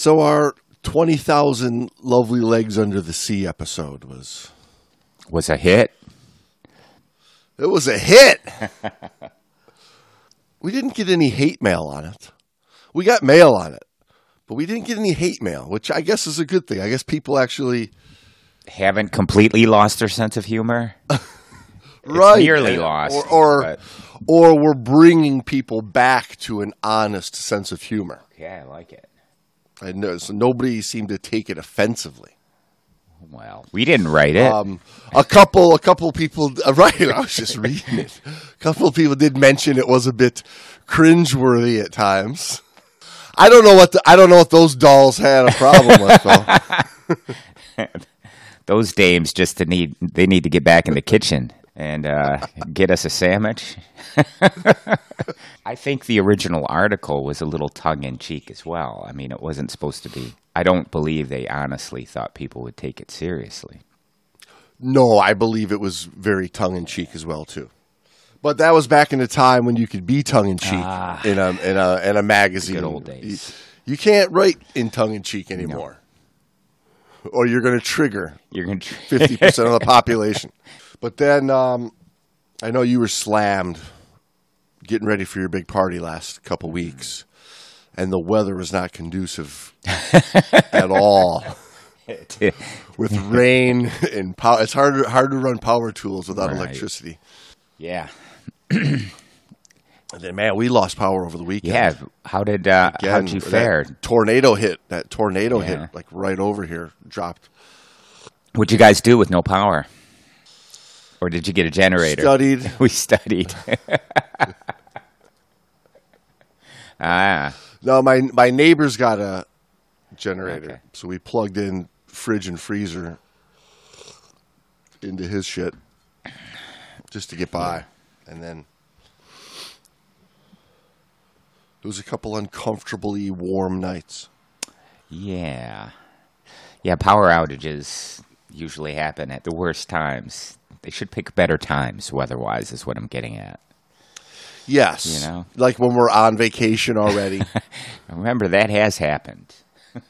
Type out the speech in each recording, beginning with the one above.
So our twenty thousand lovely legs under the sea episode was Was a hit. it was a hit. we didn't get any hate mail on it. We got mail on it, but we didn't get any hate mail, which I guess is a good thing. I guess people actually Haven't completely lost their sense of humor. right nearly and- lost, or or, but- or we're bringing people back to an honest sense of humor. Yeah, I like it. I know so nobody seemed to take it offensively. Well, we didn't write it. Um, a couple, a couple people. Uh, right, I was just reading it. A couple of people did mention it was a bit cringeworthy at times. I don't know what the, I don't know what those dolls had a problem with though. Those dames just to need they need to get back in the kitchen and uh, get us a sandwich. I think the original article was a little tongue in cheek as well. I mean, it wasn't supposed to be. I don't believe they honestly thought people would take it seriously. No, I believe it was very tongue in cheek as well too. But that was back in the time when you could be tongue in cheek in a in a in a magazine. Good old days. You, you can't write in tongue in cheek anymore, or you're going to trigger You're gonna. fifty percent of the population. But then um, I know you were slammed getting ready for your big party last couple weeks, and the weather was not conducive at all. With rain and power, it's hard hard to run power tools without Right. electricity. yeah, And then, man, we lost power over the weekend. yeah. How did uh, Again, how'd you fare? Tornado hit. That tornado Yeah. hit like right over here. Dropped. What'd you guys do with no power? Or did you get a generator? Studied. We studied. ah, No, my my neighbor's got a generator, Okay. so we plugged in fridge and freezer into his shit just to get by, and then it was a couple uncomfortably warm nights. yeah. Yeah, power outages usually happen at the worst times. They should pick better times weather-wise is what I'm getting at. Yes, You know? like when we're on vacation already. Remember that has happened.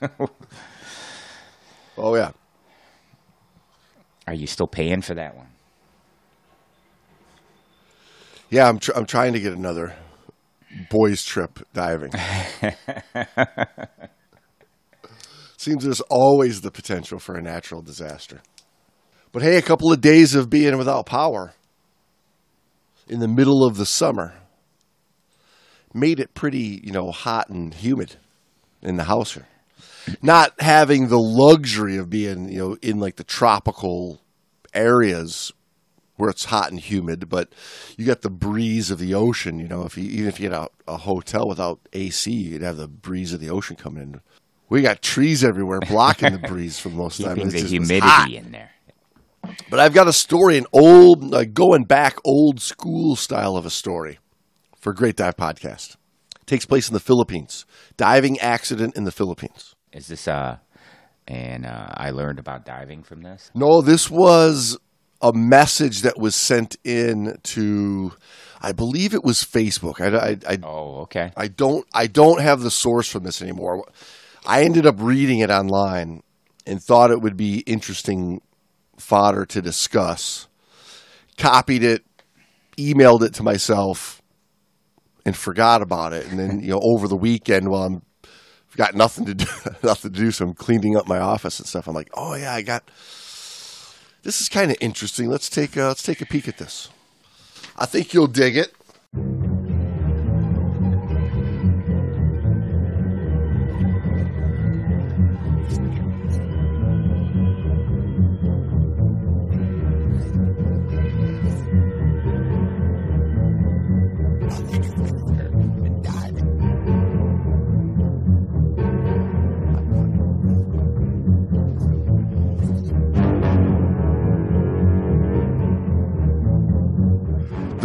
oh yeah, Are you still paying for that one? yeah. I'm tr- I'm trying to get another boys trip diving. Seems there's always the potential for a natural disaster. But hey, a couple of days of being without power in the middle of the summer made it pretty, you know, hot and humid in the house here. Not having the luxury of being, you know, in like the tropical areas where it's hot and humid, but you got the breeze of the ocean. You know, if you even if you get a, a hotel without AC, you'd have the breeze of the ocean coming in. We got trees everywhere blocking the breeze for most of the time. Keeping the just- it's hot. humidity in there. But I've got a story, an old, going back old school style of a story for Great Dive Podcast. takes place in the Philippines. Diving accident in the Philippines. Is this uh and uh, I learned about diving from this? No, this was a message that was sent in to, I believe it was Facebook. I, I, I, Oh, okay. I don't I don't have the source from this anymore. I ended up reading it online and thought it would be interesting fodder to discuss. Copied it, emailed it to myself, and forgot about it. And then you know over the weekend, while I'm got nothing to do, nothing to do, so I'm cleaning up my office and stuff. I'm like, oh yeah, I got. This is kind of interesting. Let's take a, let's take a peek at this. I think you'll dig it.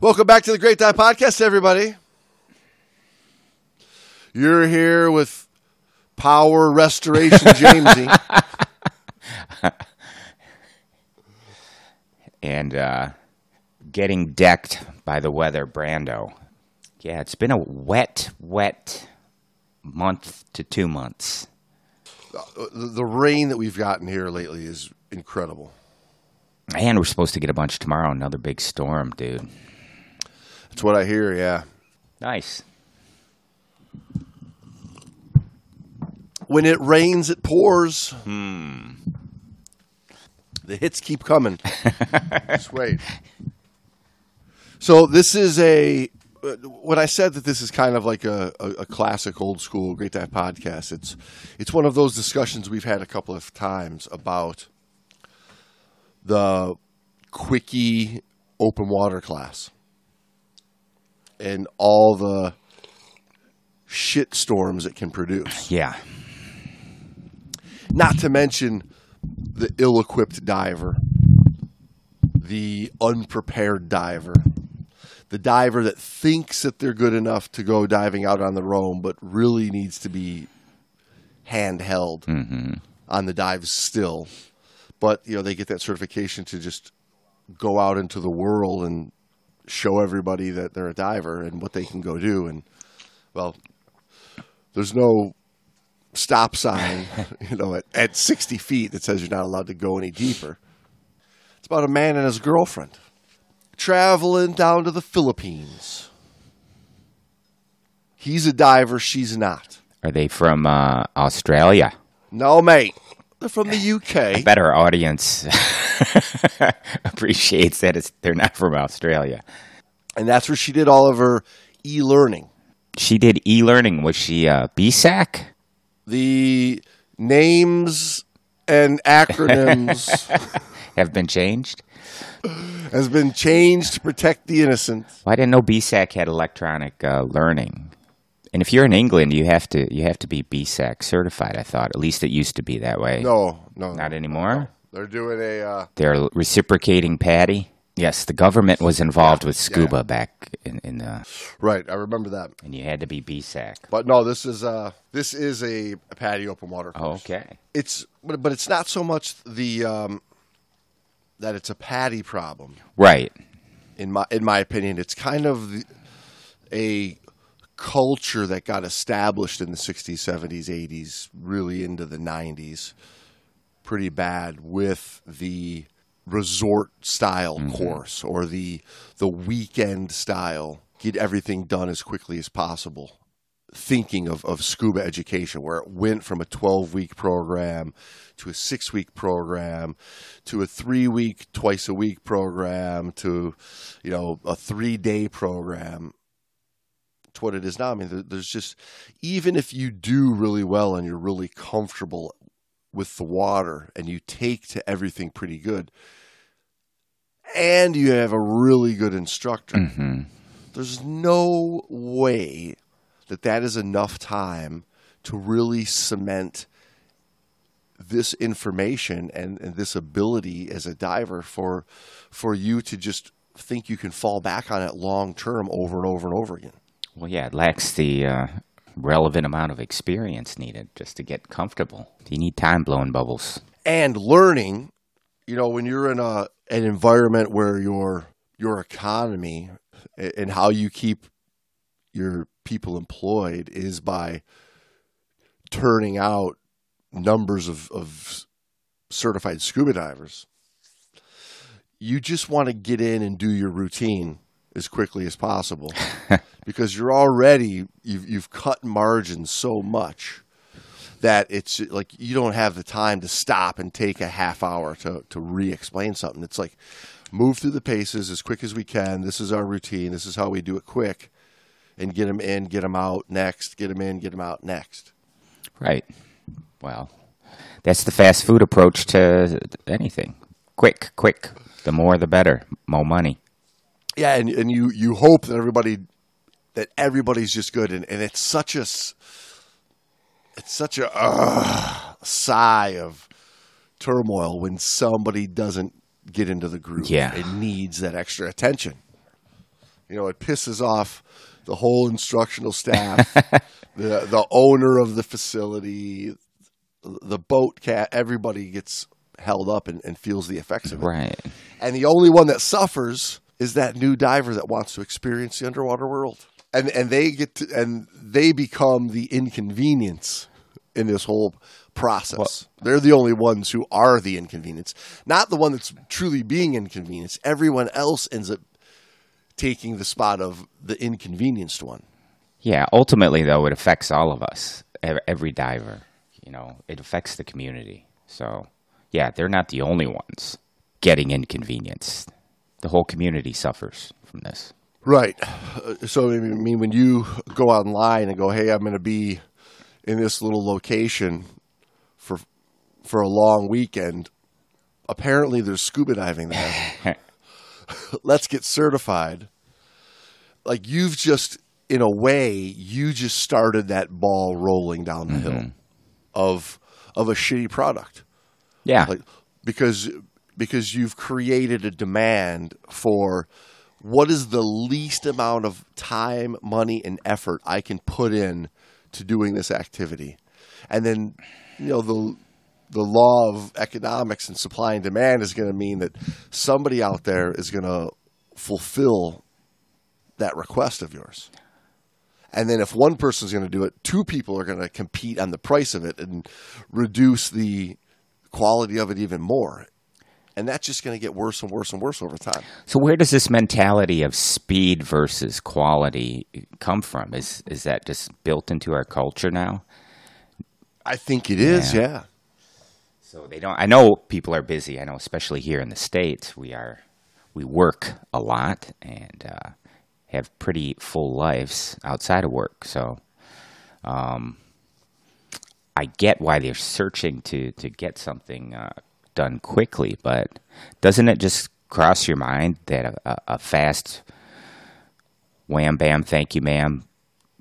Welcome back to the Great Dive Podcast, everybody. You're here with Power Restoration Jamesy. and uh, getting decked by the weather, Brando. Yeah, it's been a wet, wet month to two months. the, the rain that we've gotten here lately is incredible. And we're supposed to get a bunch tomorrow. Another big storm, dude. That's what I hear, yeah. Nice. When it rains, it pours. Hmm. The hits keep coming. Just wait. So this is a. When I said that this is kind of like a, a, a classic old school Great Dive podcast, it's it's one of those discussions we've had a couple of times about the quickie open water class and all the shit storms it can produce. Yeah. Not to mention the ill equipped diver, the unprepared diver, the diver that thinks that they're good enough to go diving out on their own, but really needs to be handheld mm-hmm. on the dives still. But, you know, they get that certification to just go out into the world and show everybody that they're a diver and what they can go do. And, well, there's no stop sign, you know, at, at 60 feet that says you're not allowed to go any deeper. It's about a man and his girlfriend traveling down to the Philippines. He's a diver, she's not. Are they from uh, Australia? No, mate. They're from the UK. I Bet our audience appreciates that it's, they're not from Australia. And that's where she did all of her e learning. She did e learning. Was she uh, BSAC? The names and acronyms Have been changed? has been changed to protect the innocent. Well, I didn't know BSAC had electronic uh, learning. And if you're in England, you have to you have to be BSAC certified. I thought at least it used to be that way. No, no. Not anymore. They're doing a uh, They're reciprocating PADI. Yes, the government was involved with scuba back in, in the, right. I remember that. and you had to be BSAC. But no, this is uh this is a, a PADI open water course. okay. It's but, but it's not so much the um that it's a PADI problem. Right. in my in my opinion, it's kind of the, a culture that got established in the 60s, 70s, 80s, really into the 90s, pretty bad with the resort style mm-hmm. course or the the weekend style. Get everything done as quickly as possible. Thinking of, of scuba education, where it went from a 12 week program to a six week program to a three week, twice a week program to, you know, a three day program to what it is now. I mean, there's just, even if you do really well and you're really comfortable with the water and you take to everything pretty good, and you have a really good instructor, hmm there's no way that that is enough time to really cement this information and, and this ability as a diver for for you to just think you can fall back on it long term over and over and over again. Well, yeah, it lacks the uh, relevant amount of experience needed just to get comfortable. You need time blowing bubbles. and learning you know when you're in a an environment where your your economy and how you keep your people employed is by turning out numbers of, of certified scuba divers you just want to get in and do your routine as quickly as possible because you're already you've, you've cut margins so much that it's like you don't have the time to stop and take a half hour to, to re-explain something. It's like move through the paces as quick as we can. This is our routine. This is how we do it quick, and get them in, get them out next. Get them in, get them out next. Right. Well, that's the fast food approach to anything. Quick, quick. The more, the better. More money. Yeah, and and you you hope that everybody that everybody's just good, and, and it's such a it's such a uh, sigh of turmoil when somebody doesn't get into the groove. Yeah. it needs that extra attention. You know, it pisses off the whole instructional staff, the the owner of the facility, the boat cat. Everybody gets held up and, and feels the effects of it. Right. And the only one that suffers is that new diver that wants to experience the underwater world. And and they get to, and they become the inconvenience in this whole process. They're the only ones who are the inconvenience, not the one that's truly being inconvenienced. Everyone else ends up taking the spot of the inconvenienced one. Yeah, ultimately though, it affects all of us. Every diver, you know, it affects the community. So, yeah, they're not the only ones getting inconvenienced. The whole community suffers from this. Right. Uh, So I mean, when you go online and go, "Hey, I'm going to be in this little location for for a long weekend," apparently there's scuba diving there. Let's get certified. Like you've just, in a way, you just started that ball rolling down the hill of of a shitty product Yeah. like because because you've created a demand for what is the least amount of time, money, and effort I can put in to doing this activity, and then you know the the law of economics and supply and demand is going to mean that somebody out there is going to fulfill that request of yours. And then if one person's going to do it, two people are going to compete on the price of it and reduce the quality of it even more. And that's just going to get worse and worse and worse over time. So where does this mentality of speed versus quality come from? Is is that just built into our culture now? I think it is, Yeah. yeah. So they don't. I know people are busy. I know, especially here in the states, we are we work a lot and uh, have pretty full lives outside of work. So, um, I get why they're searching to to get something uh, done quickly, but doesn't it just cross your mind that a, a, fast wham bam thank you ma'am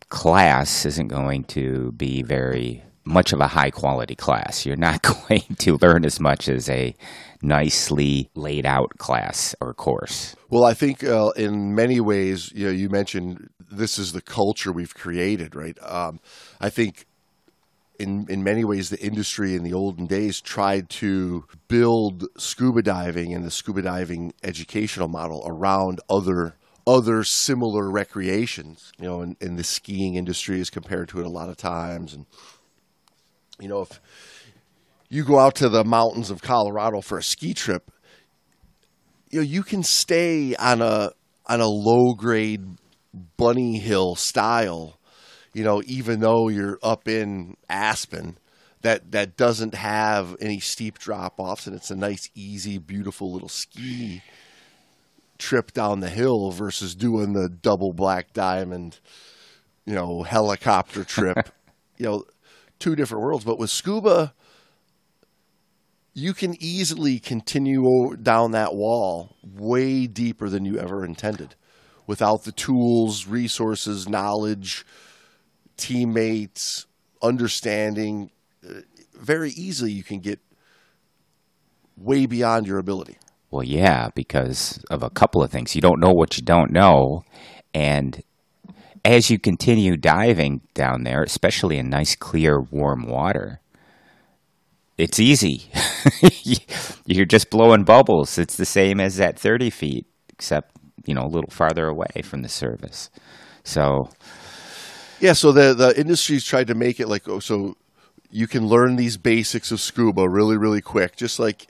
class isn't going to be very much of a high quality class. You're not going to learn as much as a nicely laid out class or course. Well, I think uh, in many ways, you know, you mentioned this is the culture we've created, right? Um, I think in in many ways, the industry in the olden days tried to build scuba diving and the scuba diving educational model around other other similar recreations. You know, in, in the skiing industry is compared to it a lot of times, and you know, if you go out to the mountains of Colorado for a ski trip, you know, you can stay on a on a low grade bunny hill style, you know, even though you're up in Aspen, that that doesn't have any steep drop offs and it's a nice, easy, beautiful little ski trip down the hill versus doing the double black diamond, you know, helicopter trip. you know, two different worlds. But with scuba, you can easily continue down that wall way deeper than you ever intended without the tools, resources, knowledge, teammates, understanding. Uh, Very easily, you can get way beyond your ability. Well, yeah, because of a couple of things. You don't know what you don't know. And as you continue diving down there, especially in nice, clear, warm water, it's easy. You're just blowing bubbles. It's the same as at 30 feet, except, you know, a little farther away from the surface. So, Yeah, so the the industry's tried to make it like oh, so you can learn these basics of scuba really really quick, just like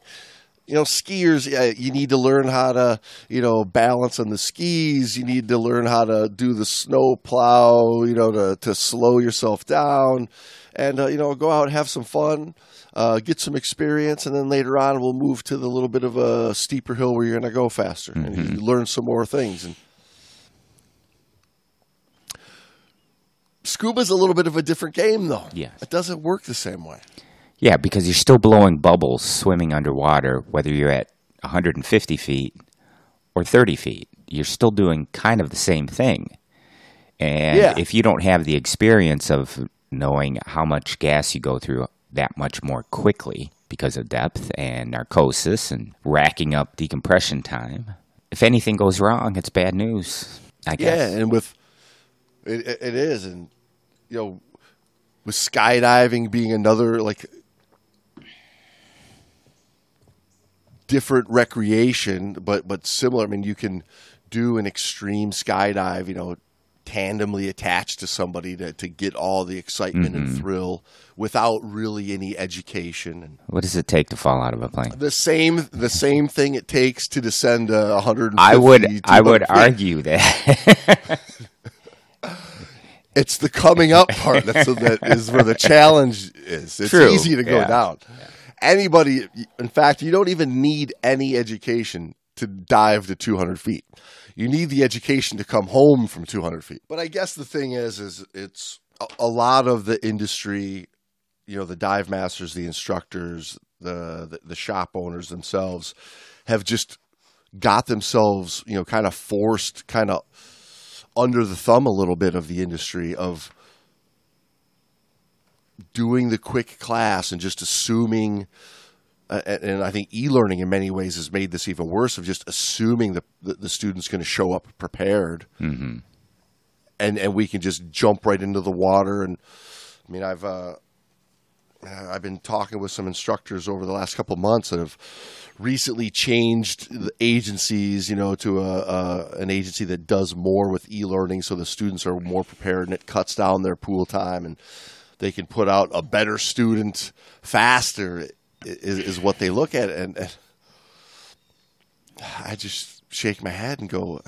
you know skiers. You need to learn how to you know balance on the skis. You need to learn how to do the snow plow. You know to to slow yourself down, and uh, you know go out and have some fun. Uh, get some experience, and then later on we'll move to the little bit of a steeper hill where you're going to go faster and you learn some more things. And Scuba's a little bit of a different game, though. Yes. It doesn't work the same way. yeah, because you're still blowing bubbles swimming underwater, whether you're at 150 feet or 30 feet. You're still doing kind of the same thing. And Yeah. if you don't have the experience of knowing how much gas you go through that much more quickly because of depth and narcosis and racking up decompression time, if anything goes wrong, it's bad news. I guess. Yeah, and with it, it, is, and you know, with skydiving being another like different recreation, but but similar. I mean, you can do an extreme skydive, you know, tandemly attached to somebody to, to get all the excitement and mm-hmm. thrill without really any education What does it take to fall out of a plane? the same the same thing it takes to descend a 150 I would I would feet. argue that it's the coming up part that's that is where the challenge is. It's True, easy to go yeah. down. Anybody, in fact, you don't even need any education to dive to 200 feet. You need the education to come home from 200 feet. But I guess the thing is, is it's a, a lot of the industry, you know, the dive masters, the instructors, the, the the shop owners themselves, have just got themselves, you know, kind of forced, kind of under the thumb a little bit of the industry of doing the quick class and just assuming uh, and I think e-learning in many ways has made this even worse of just assuming the the, the student's going to show up prepared Mm-hmm. and and we can just jump right into the water and I mean I've uh, I've been talking with some instructors over the last couple of months that have recently changed the agencies, you know, to a, a an agency that does more with e-learning, so the students are more prepared, and it cuts down their pool time, and they can put out a better student faster. Is, is what they look at, and, and I just shake my head and go.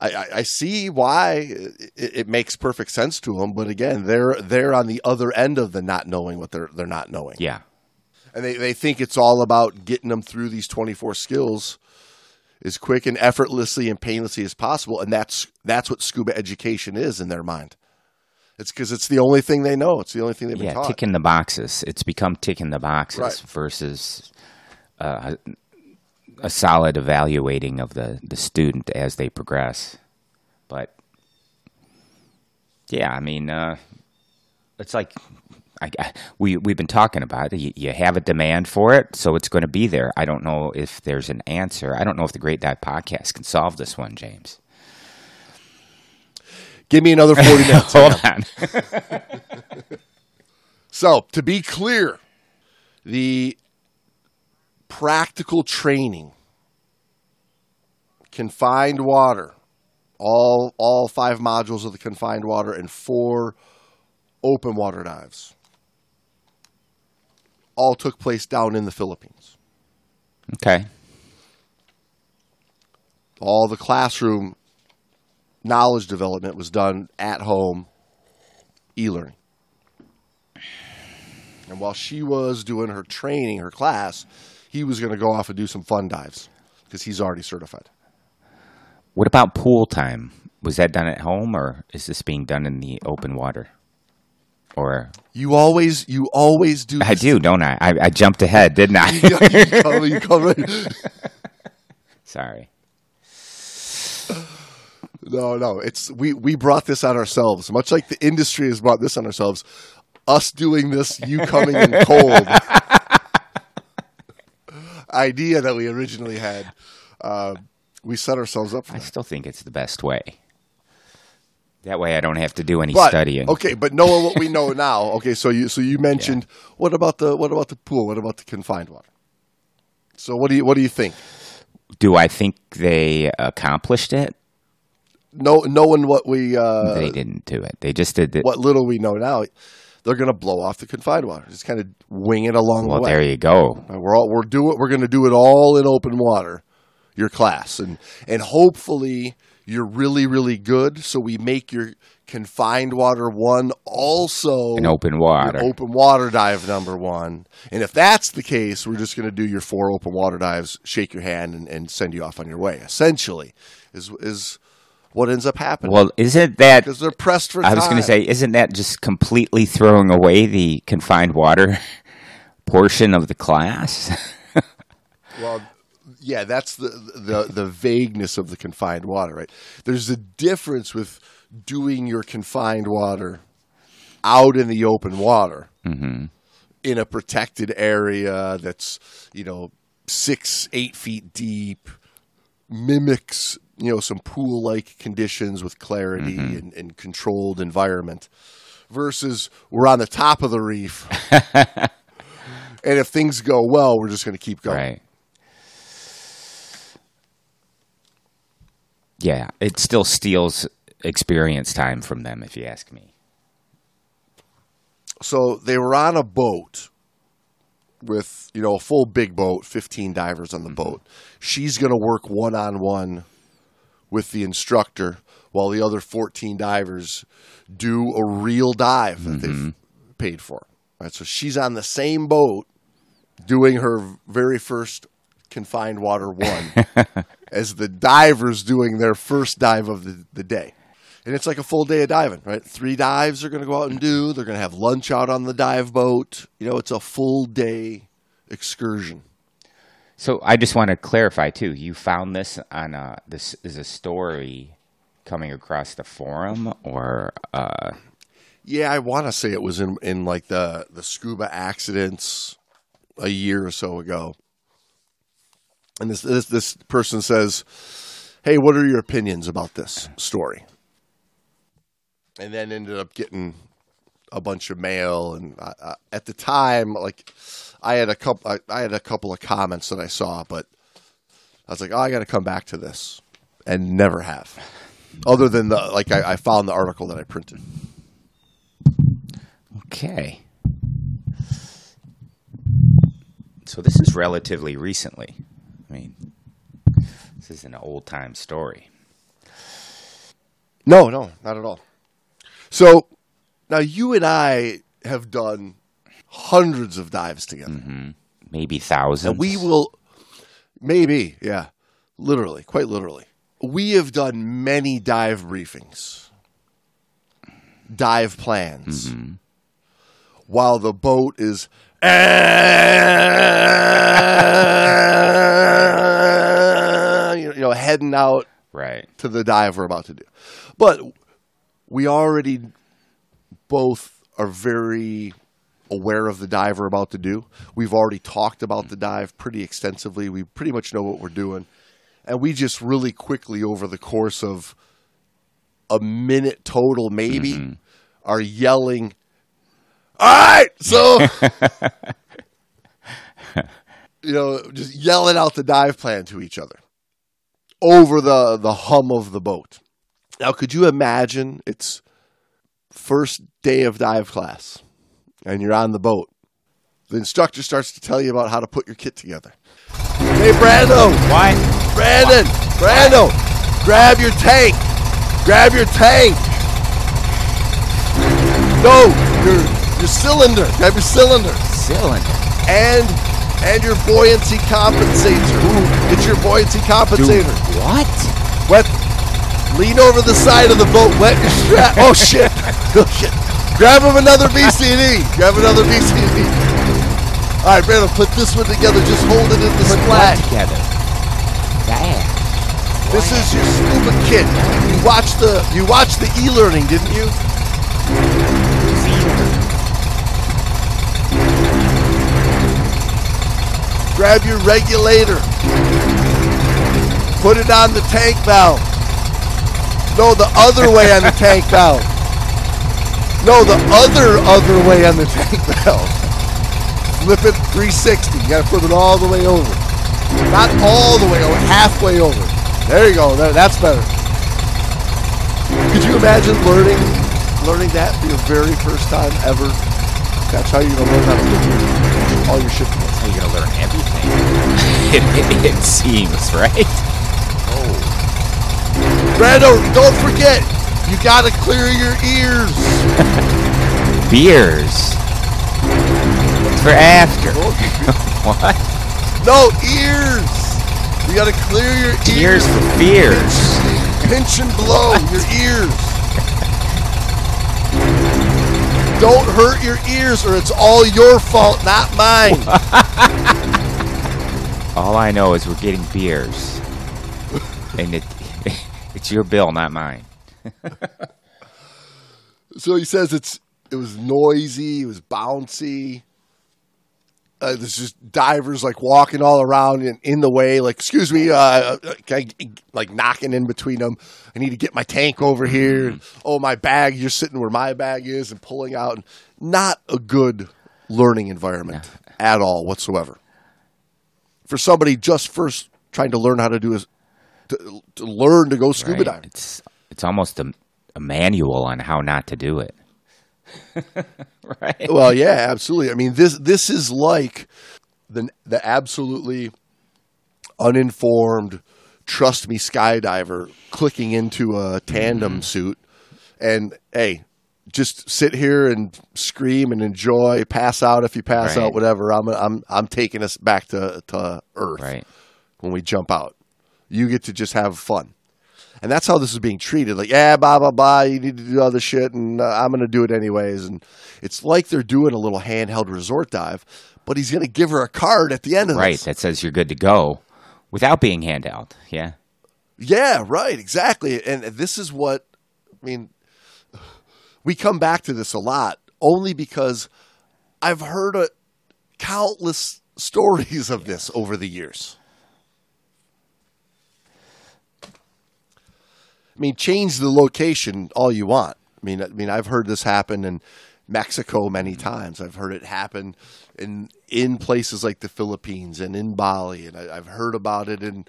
I, I, I see why it, it makes perfect sense to them, but again, they're they're on the other end of the not knowing what they're they're not knowing yeah. and they, they think it's all about getting them through these 24 skills as quick and effortlessly and painlessly as possible and that's that's what scuba education is in their mind it's because it's the only thing they know it's the only thing they've been Yeah, taught ticking the boxes. It's become ticking the boxes Right. versus uh, a solid evaluating of the, the student as they progress. But yeah, I mean, uh, it's like I, I, we we've been talking about it. You, you have a demand for it, so it's going to be there. I don't know if there's an answer. I don't know if the Great Dive Podcast can solve this one, James. Give me another 40 minutes Hold on. so to be clear the practical training confined water all all five modules of the confined water and four open water dives all took place down in the Philippines. Okay. All the classroom knowledge development was done at home e-learning. And while she was doing her training, her class, he was going to go off and do some fun dives because he's already certified. What about pool time? Was that done at home, or is this being done in the open water? Or You always, you always do. I do, don't I? I, I jumped ahead, didn't I? you you Sorry. No, no. It's we we brought this on ourselves. Much like the industry has brought this on ourselves. Us doing this, you coming in cold. idea that we originally had. Uh, we set ourselves up for I that. still think it's the best way. That way, I don't have to do any But studying. okay, but knowing what we know now, okay. So you so you mentioned what about the what about the pool? What about the confined water? So what do you what do you think? Do I think they accomplished it? No, knowing what we uh, they didn't do it. They just did it. what little we know now, they're going to blow off the confined water. Just kind of wing it along well, the way. there you go. We're all we're doing we're going to do it all in open water, your class, and and hopefully you're really really good. So we make your confined water one also In open water. open water dive number one. And if that's the case, we're just going to do your four open water dives, shake your hand, and, and send you off on your way. Essentially, is is what ends up happening well, isn't that? because they're pressed for I was going to say, isn't that just completely throwing away the confined water portion of the class? Well, yeah, that's the, the the vagueness of the confined water, right? There's a difference with doing your confined water out in the open water mm-hmm. in a protected area that's you know six eight feet deep, mimics you know some pool like conditions with clarity mm-hmm. and, and controlled environment versus we're on the top of the reef. And if things go well we're just going to keep going. Right. Yeah, it still steals experience time from them, if you ask me. so they were on a boat with you know a full big boat 15 divers on the mm-hmm. boat. She's going to work one-on-one with the instructor while the other 14 divers do a real dive that they've mm-hmm. paid for right so she's on the same boat doing her very first confined water one as the divers doing their first dive of the, the day and it's like a full day of diving, right? Three dives they're going to go out and do. They're going to have lunch out on the dive boat. You know, it's a full day excursion. So I just want to clarify too. You found this on a this is a story coming across the forum, or uh, Yeah, I want to say it was in in like the the scuba accidents a year or so ago. And this this this person says, "Hey, what are your opinions about this story?" And then ended up getting a bunch of mail and uh, uh, at the time like I had a couple I, I had a couple of comments that I saw, but I was like, "Oh, I got to come back to this." And never have. Other than the like I, I found the article that I printed. okay. So this is relatively recently. I mean, this is an old time story. No, no, not at all. So now you and I have done hundreds of dives together. Mm-hmm. Maybe thousands. And we will, maybe, yeah, literally, quite literally. We have done many dive briefings, dive plans, mm-hmm. while the boat is. you know, heading out right. to the dive we're about to do. But we already both are very aware of the dive we're about to do. We've already talked about the dive pretty extensively. We pretty much know what we're doing. And we just really quickly, over the course of a minute total, maybe, mm-hmm. are yelling, All right, so. you know, just yelling out the dive plan to each other over the the hum of the boat. Now, could you imagine it's first day of dive class and you're on the boat. The instructor starts to tell you about how to put your kit together. Hey, Brando! Why? Brandon! Brando! Grab your tank! Grab your tank! No! Your, your cylinder! Grab your cylinder! Cylinder. And and your buoyancy compensator. It's your buoyancy compensator. What? Wet. Lean over the side of the boat. Wet your strap. Oh shit! Oh shit! Grab him another BCD. Grab another BCD. All right, Brandon, put this one together. Just hold it in the Put splash. what together? Damn. This is your scuba kit. You watched the you watched the e-learning, didn't you? Grab your regulator. Put it on the tank valve. No, the other way on the tank valve. No, the other other way on the tank valve. Flip it 360. You gotta flip it all the way over. Not all the way over, halfway over. There you go. There, that's better. Could you imagine learning learning that for your very first time ever? That's how you're gonna learn how to your, all your shit together. How you're gonna learn everything? it, it, it seems right. Brando, don't forget, you gotta clear your ears. Beers. For after. Oh. what? No, ears. You gotta clear your ears. Ears for fears. Pinch and blow your ears. Don't hurt your ears or it's all your fault, not mine. All I know is we're getting beers, and it it's your bill, not mine. So he says it's it was noisy, it was bouncy. uh, there's just divers like walking all around and in the way. Like, excuse me, uh, I, like knocking in between them. I need to get my tank over here. And, oh, my bag, you're sitting where my bag is and pulling out. And not a good learning environment at all whatsoever. For somebody just first trying to learn how to do is to, to learn to go scuba right? diving. It's it's almost a, a manual on how not to do it. right. Well, yeah, absolutely. I mean, this this is like the the absolutely uninformed, trust me skydiver clicking into a tandem mm-hmm. suit, and hey, just sit here and scream and enjoy, pass out if you pass Right. out, whatever. I'm I'm I'm taking us back to to Earth Right. when we jump out. You get to just have fun. And that's how this is being treated. Like, yeah, blah, blah, blah. You need to do other shit, and uh, I'm going to do it anyways. And it's like they're doing a little handheld resort dive, but he's going to give her a card at the end of Right. this. That says you're good to go without being handheld. Yeah. Yeah, right, exactly. And this is what, I mean, we come back to this a lot only because I've heard a, countless stories of this over the years. I mean, change the location all you want. I mean, I mean, I've heard this happen in Mexico many times. I've heard it happen in in places like the Philippines and in Bali, and I, I've heard about it in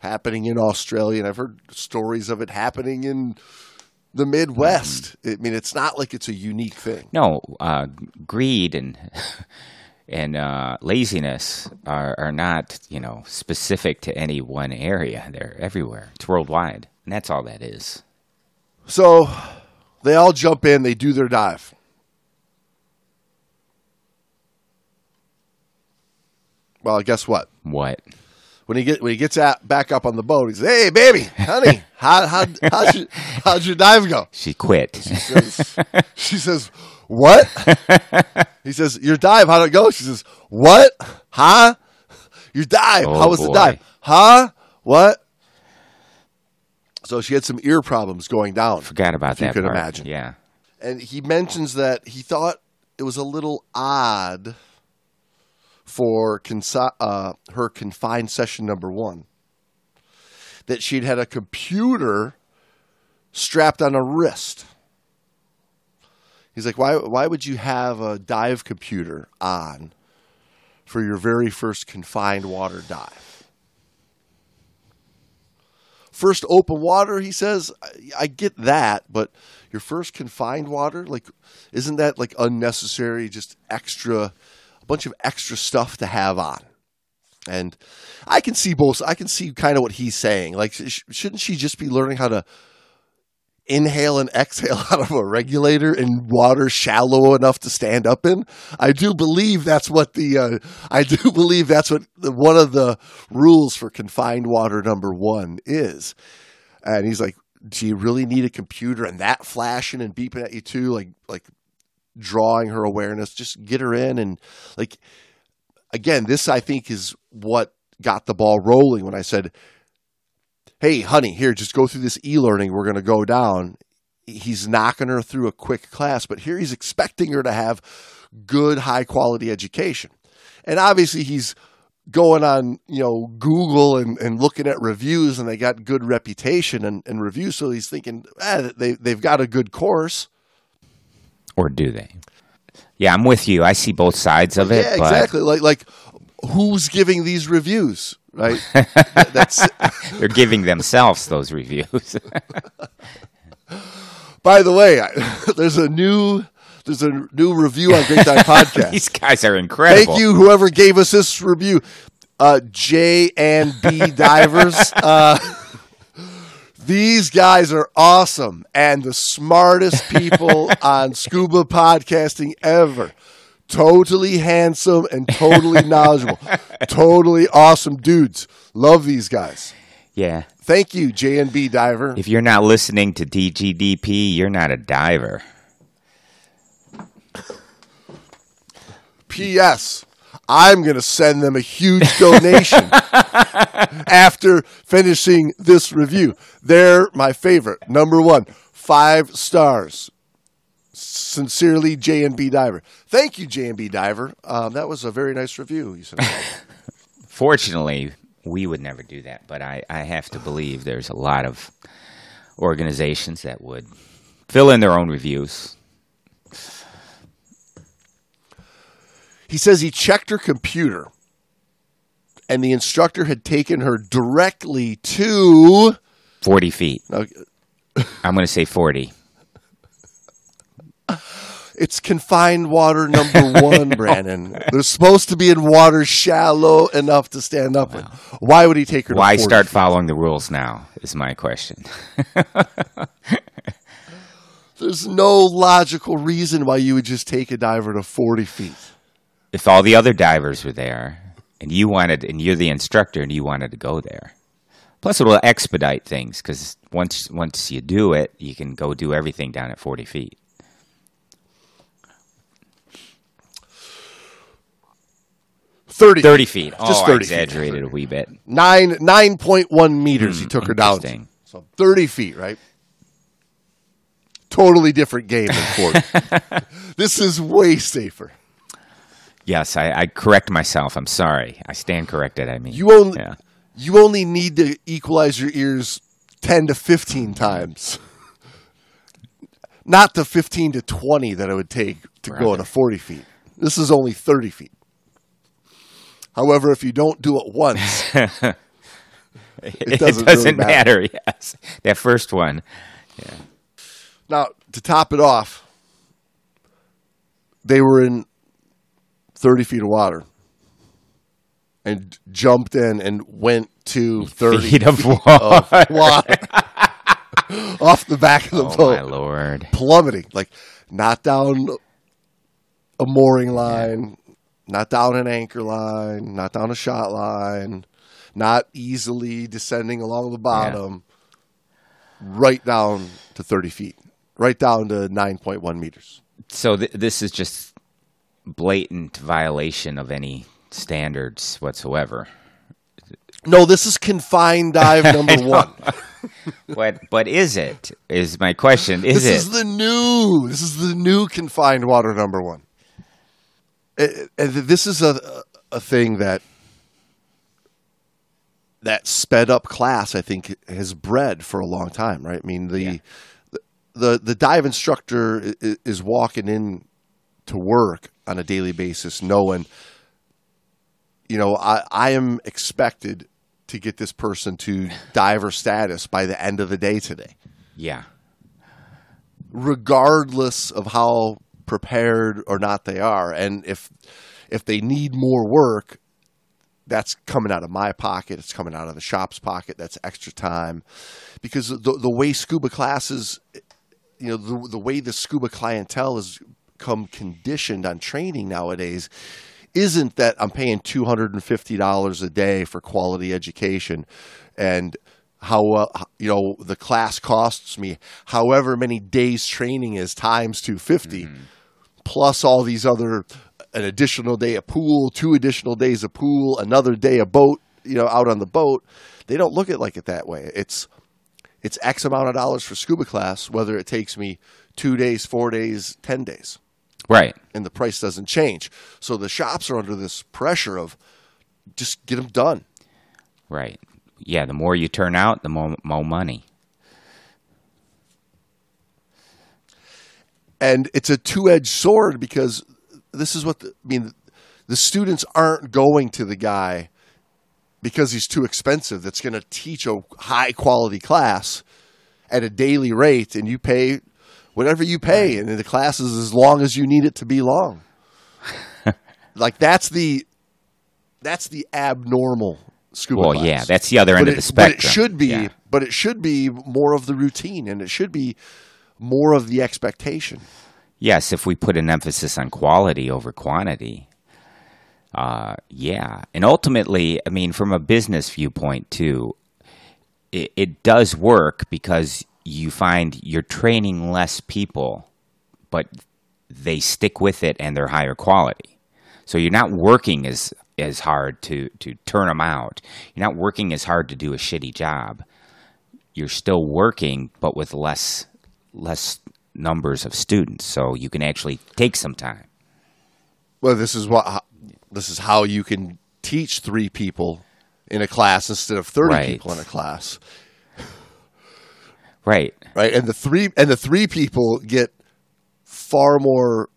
happening in Australia, and I've heard stories of it happening in the Midwest. I mean, it's not like it's a unique thing. No, uh, greed and and uh, laziness are, are not you know specific to any one area. They're everywhere. It's worldwide, and that's all that is. So they all jump in, they do their dive. Well, guess what? What? When he get when he gets at, back up on the boat, he says, "Hey, baby, honey, how how how'd your, how'd your dive go?" She quit. She says, she says, "What?" he says, "Your dive, how'd it go?" She says, "What? Huh? Your dive? Oh, how was the dive? Huh? What?" So she had some ear problems going down. Forgot about if you that. could part. imagine. Yeah. and he mentions that he thought it was a little odd for consi- uh, her confined session number one that she'd had a computer strapped on a wrist. He's like, why, why would you have a dive computer on for your very first confined water dive? First open water, he says, I, I get that, but your first confined water, like, isn't that like unnecessary, just extra, a bunch of extra stuff to have on? And I can see both. I can see kind of what he's saying. Like, sh- shouldn't she just be learning how to inhale and exhale out of a regulator in water shallow enough to stand up in? I do believe that's what the. Uh, I do believe that's what the, one of the rules for confined water number one is. And he's like, "Do you really need a computer and that flashing and beeping at you too? Like, like drawing her awareness. Just get her in and like." again, this I think is what got the ball rolling when I said, "Hey, honey, here, just go through this e-learning. We're going to go down." He's knocking her through a quick class, but here he's expecting her to have good, high quality education, and obviously he's going on you know Google and, and looking at reviews, and they got good reputation and, and reviews, so he's thinking eh, they they've got a good course. Or do they? Yeah, I'm with you. I see both sides of it. Yeah, but exactly. Like like who's giving these reviews, right? That's They're giving themselves those reviews. by the way, I, there's a new there's a new review on Great Dive Podcast. These guys are incredible. Thank you, whoever gave us this review. Uh, J and B Divers. Uh, these guys are awesome and the smartest people on scuba podcasting ever. Totally handsome and totally knowledgeable. totally awesome dudes. Love these guys. Yeah. Thank you, J and B Diver. If you're not listening to DGDP, you're not a diver. P.S. I'm going to send them a huge donation after finishing this review. They're my favorite. Number one, five stars. Sincerely, J and B Diver. Thank you, J and B Diver. Um, that was a very nice review. You said. Fortunately, we would never do that, but I, I have to believe there's a lot of organizations that would fill in their own reviews. He says he checked her computer, and the instructor had taken her directly to. 40 feet. I'm going to say 40. It's confined water number one, Brandon. They're supposed to be in water shallow enough to stand up in. Why would he take her? Why 40 start feet? following the rules now? Is my question. There's no logical reason why you would just take a diver to 40 feet. if all the other divers were there and you wanted and you're the instructor and you wanted to go there plus it will expedite things because once once you do it you can go do everything down at 40 feet 30. 30 feet oh Just I 30 feet. exaggerated a wee bit Nine, 9.1 meters he Hmm, took her down So 30 feet, right? Totally different game than 40. this is way safer. yes I, I correct myself i'm sorry i stand corrected i mean You only yeah you only need to equalize your ears 10 to 15 times. Not the 15 to 20 that it would take to go Right. to 40 feet. This is only 30 feet. However, if you don't do it once, it doesn't doesn't, really matter. matter yes. That first one now to top it off, they were in 30 feet of water and jumped in and went to 30 feet of of water. water. Off the back of the oh boat. my lord. Plummeting, like not down a mooring line, not down an anchor line, not down a shot line, not easily descending along the bottom, right down to 30 feet, right down to 9.1 meters. So th- this is just blatant violation of any standards whatsoever. No, this is confined dive number one. But but is it? Is my question? Is This is the new. This is the new confined water number one. Eh, eh, and and this is a a thing that that sped up class. I think has bred for a long time, right? I mean the Yeah. the, the the dive instructor is walking in to work on a daily basis, knowing, you know, I I am expected to get this person to diver status by the end of the day today yeah. regardless of how prepared or not they are. And if if they need more work, that's coming out of my pocket. It's coming out of the shop's pocket. That's extra time, because the the way scuba classes, you know, the the way the scuba clientele has come conditioned on training nowadays. Isn't that I'm paying two hundred and fifty dollars a day for quality education, and how uh, you know the class costs me however many days training is times 250 plus all these other an additional day of pool two additional days of pool another day of boat you know out on the boat they don't look at like it that way it's it's x amount of dollars for scuba class whether it takes me 2 days 4 days 10 days Right. and the price doesn't change so the shops are under this pressure of just get them done Right. Yeah. The more you turn out, the more more money. And it's a two-edged sword because this is what the, I mean. The students aren't going to the guy because he's too expensive. That's going to teach a high-quality class at a daily rate, and you pay whatever you pay, and the class is as long as you need it to be long. like that's the that's the abnormal scuba. Well, class. yeah, that's the other end but of the spectrum. But it should be, Yeah. but it should be more of the routine, and it should be more of the expectation. Yes, if we put an emphasis on quality over quantity. Uh, yeah. And ultimately, I mean, from a business viewpoint, too, it, it does work because you find you're training less people, but they stick with it and they're higher quality. So you're not working as as hard to, to turn them out. You're not working as hard to do a shitty job. You're still working, but with less less numbers of students, so you can actually take some time. Well, this is what this is how you can teach three people in a class instead of thirty Right. people in a class, Right. right? And the three and the three people get far more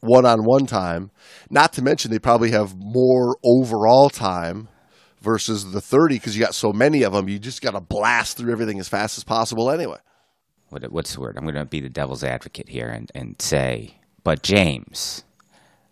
one-on-one time. Not to mention they probably have more overall time versus the thirty because you got so many of them. You just got to blast through everything as fast as possible anyway. What, what's the word? I'm going to be the devil's advocate here and, and say, but James,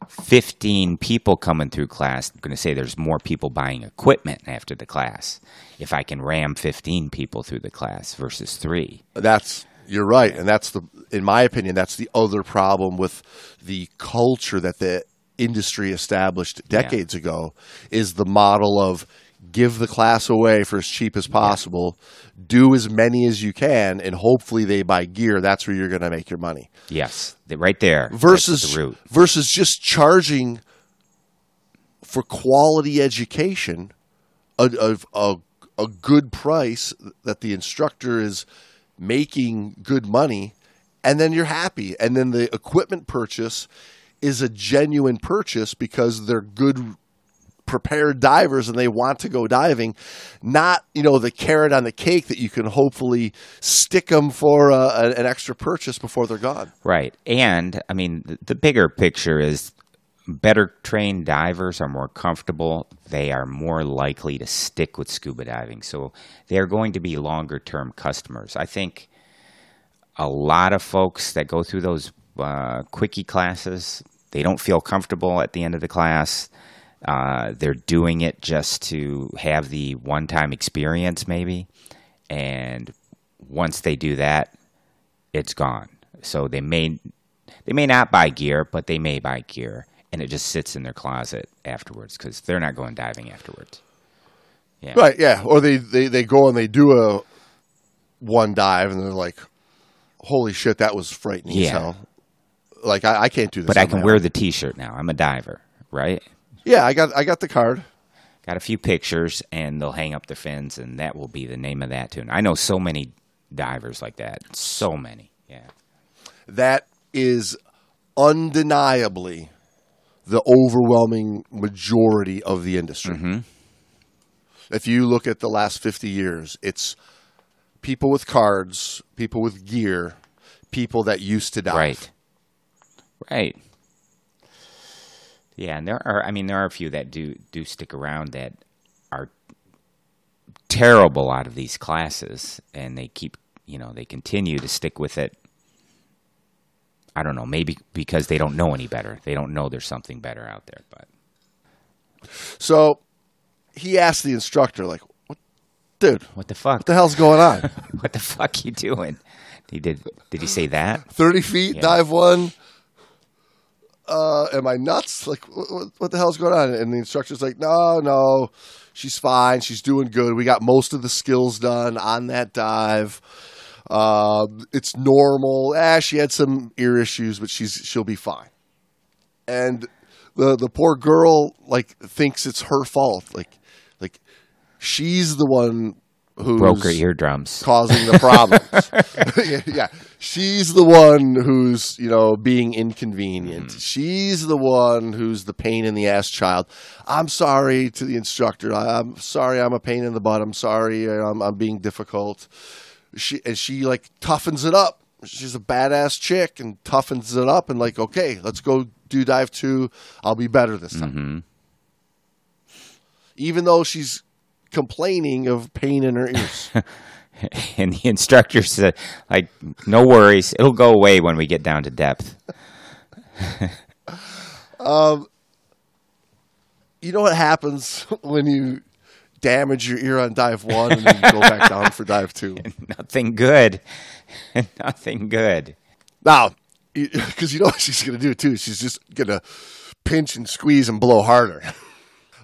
15 people coming through class, I'm going to say there's more people buying equipment after the class if I can ram 15 people through the class versus three. That's you're right, and that's the in my opinion that's the other problem with the culture that the industry established decades ago is the model of give the class away for as cheap as possible, do as many as you can, and hopefully they buy gear. That's where you're going to make your money. Yes, right there. Versus the versus just charging for quality education a, a, a good price that the instructor is making good money and then you're happy and then the equipment purchase is a genuine purchase because they're good prepared divers and they want to go diving not you know the carrot on the cake that you can hopefully stick them for uh, a, an extra purchase before they're gone Right. And, I mean, the, the bigger picture is better trained divers are more comfortable. They are more likely to stick with scuba diving. So they are going to be longer term customers. I think a lot of folks that go through those uh, quickie classes, they don't feel comfortable at the end of the class. Uh, they're doing it just to have the one time experience, maybe. And once they do that, it's gone. So they may they may not buy gear, but they may buy gear, and it just sits in their closet afterwards because they're not going diving afterwards. Yeah. Right, yeah. Or they, they, they go and they do a one dive and they're like, holy shit, that was frightening as Yeah. hell. Like, I, I can't do this. But I can wear the T-shirt now. I'm a diver, right? Yeah, I got I got the card. Got a few pictures, and they'll hang up the fins, and that will be the name of that tune. I know so many divers like that. So many. Yeah. That is undeniably the overwhelming majority of the industry. Mm-hmm. If you look at the last 50 years, it's people with cards, people with gear, people that used to dive. Right. Right. Yeah, and there are I mean there are a few that do do stick around that are terrible out of these classes and they keep, you know, they continue to stick with it. I don't know, maybe because they don't know any better. They don't know there's something better out there, but So he asked the instructor, like, what, dude, what the fuck? what the hell's going on? what the fuck you doing? He did did he say that? 30 feet, Yeah. dive one. Uh, am I nuts? Like, what, what, the hell's going on? And the instructor's like, no, no, she's fine. She's doing good. We got most of the skills done on that dive. Uh, it's normal. Ah, she had some ear issues, but she's she'll be fine. And the the poor girl like thinks it's her fault. Like, like she's the one who Broke her eardrums. causing the problems. yeah, she's the one who's you know being inconvenient. Mm-hmm. She's the one who's the pain in the ass child. I'm sorry to the instructor. I'm sorry. I'm a pain in the butt. I'm sorry. I'm, I'm being difficult. She and she like toughens it up. She's a badass chick and toughens it up and like okay, let's go do dive two. I'll be better this time. Mm-hmm. Even though she's complaining of pain in her ears. and the instructor said like no worries, it'll go away when we get down to depth. um, you know what happens when you damage your ear on dive one and then you go back down for dive two? Nothing good. Nothing good. Now, because you know what she's going to do too. She's just going to pinch and squeeze and blow harder.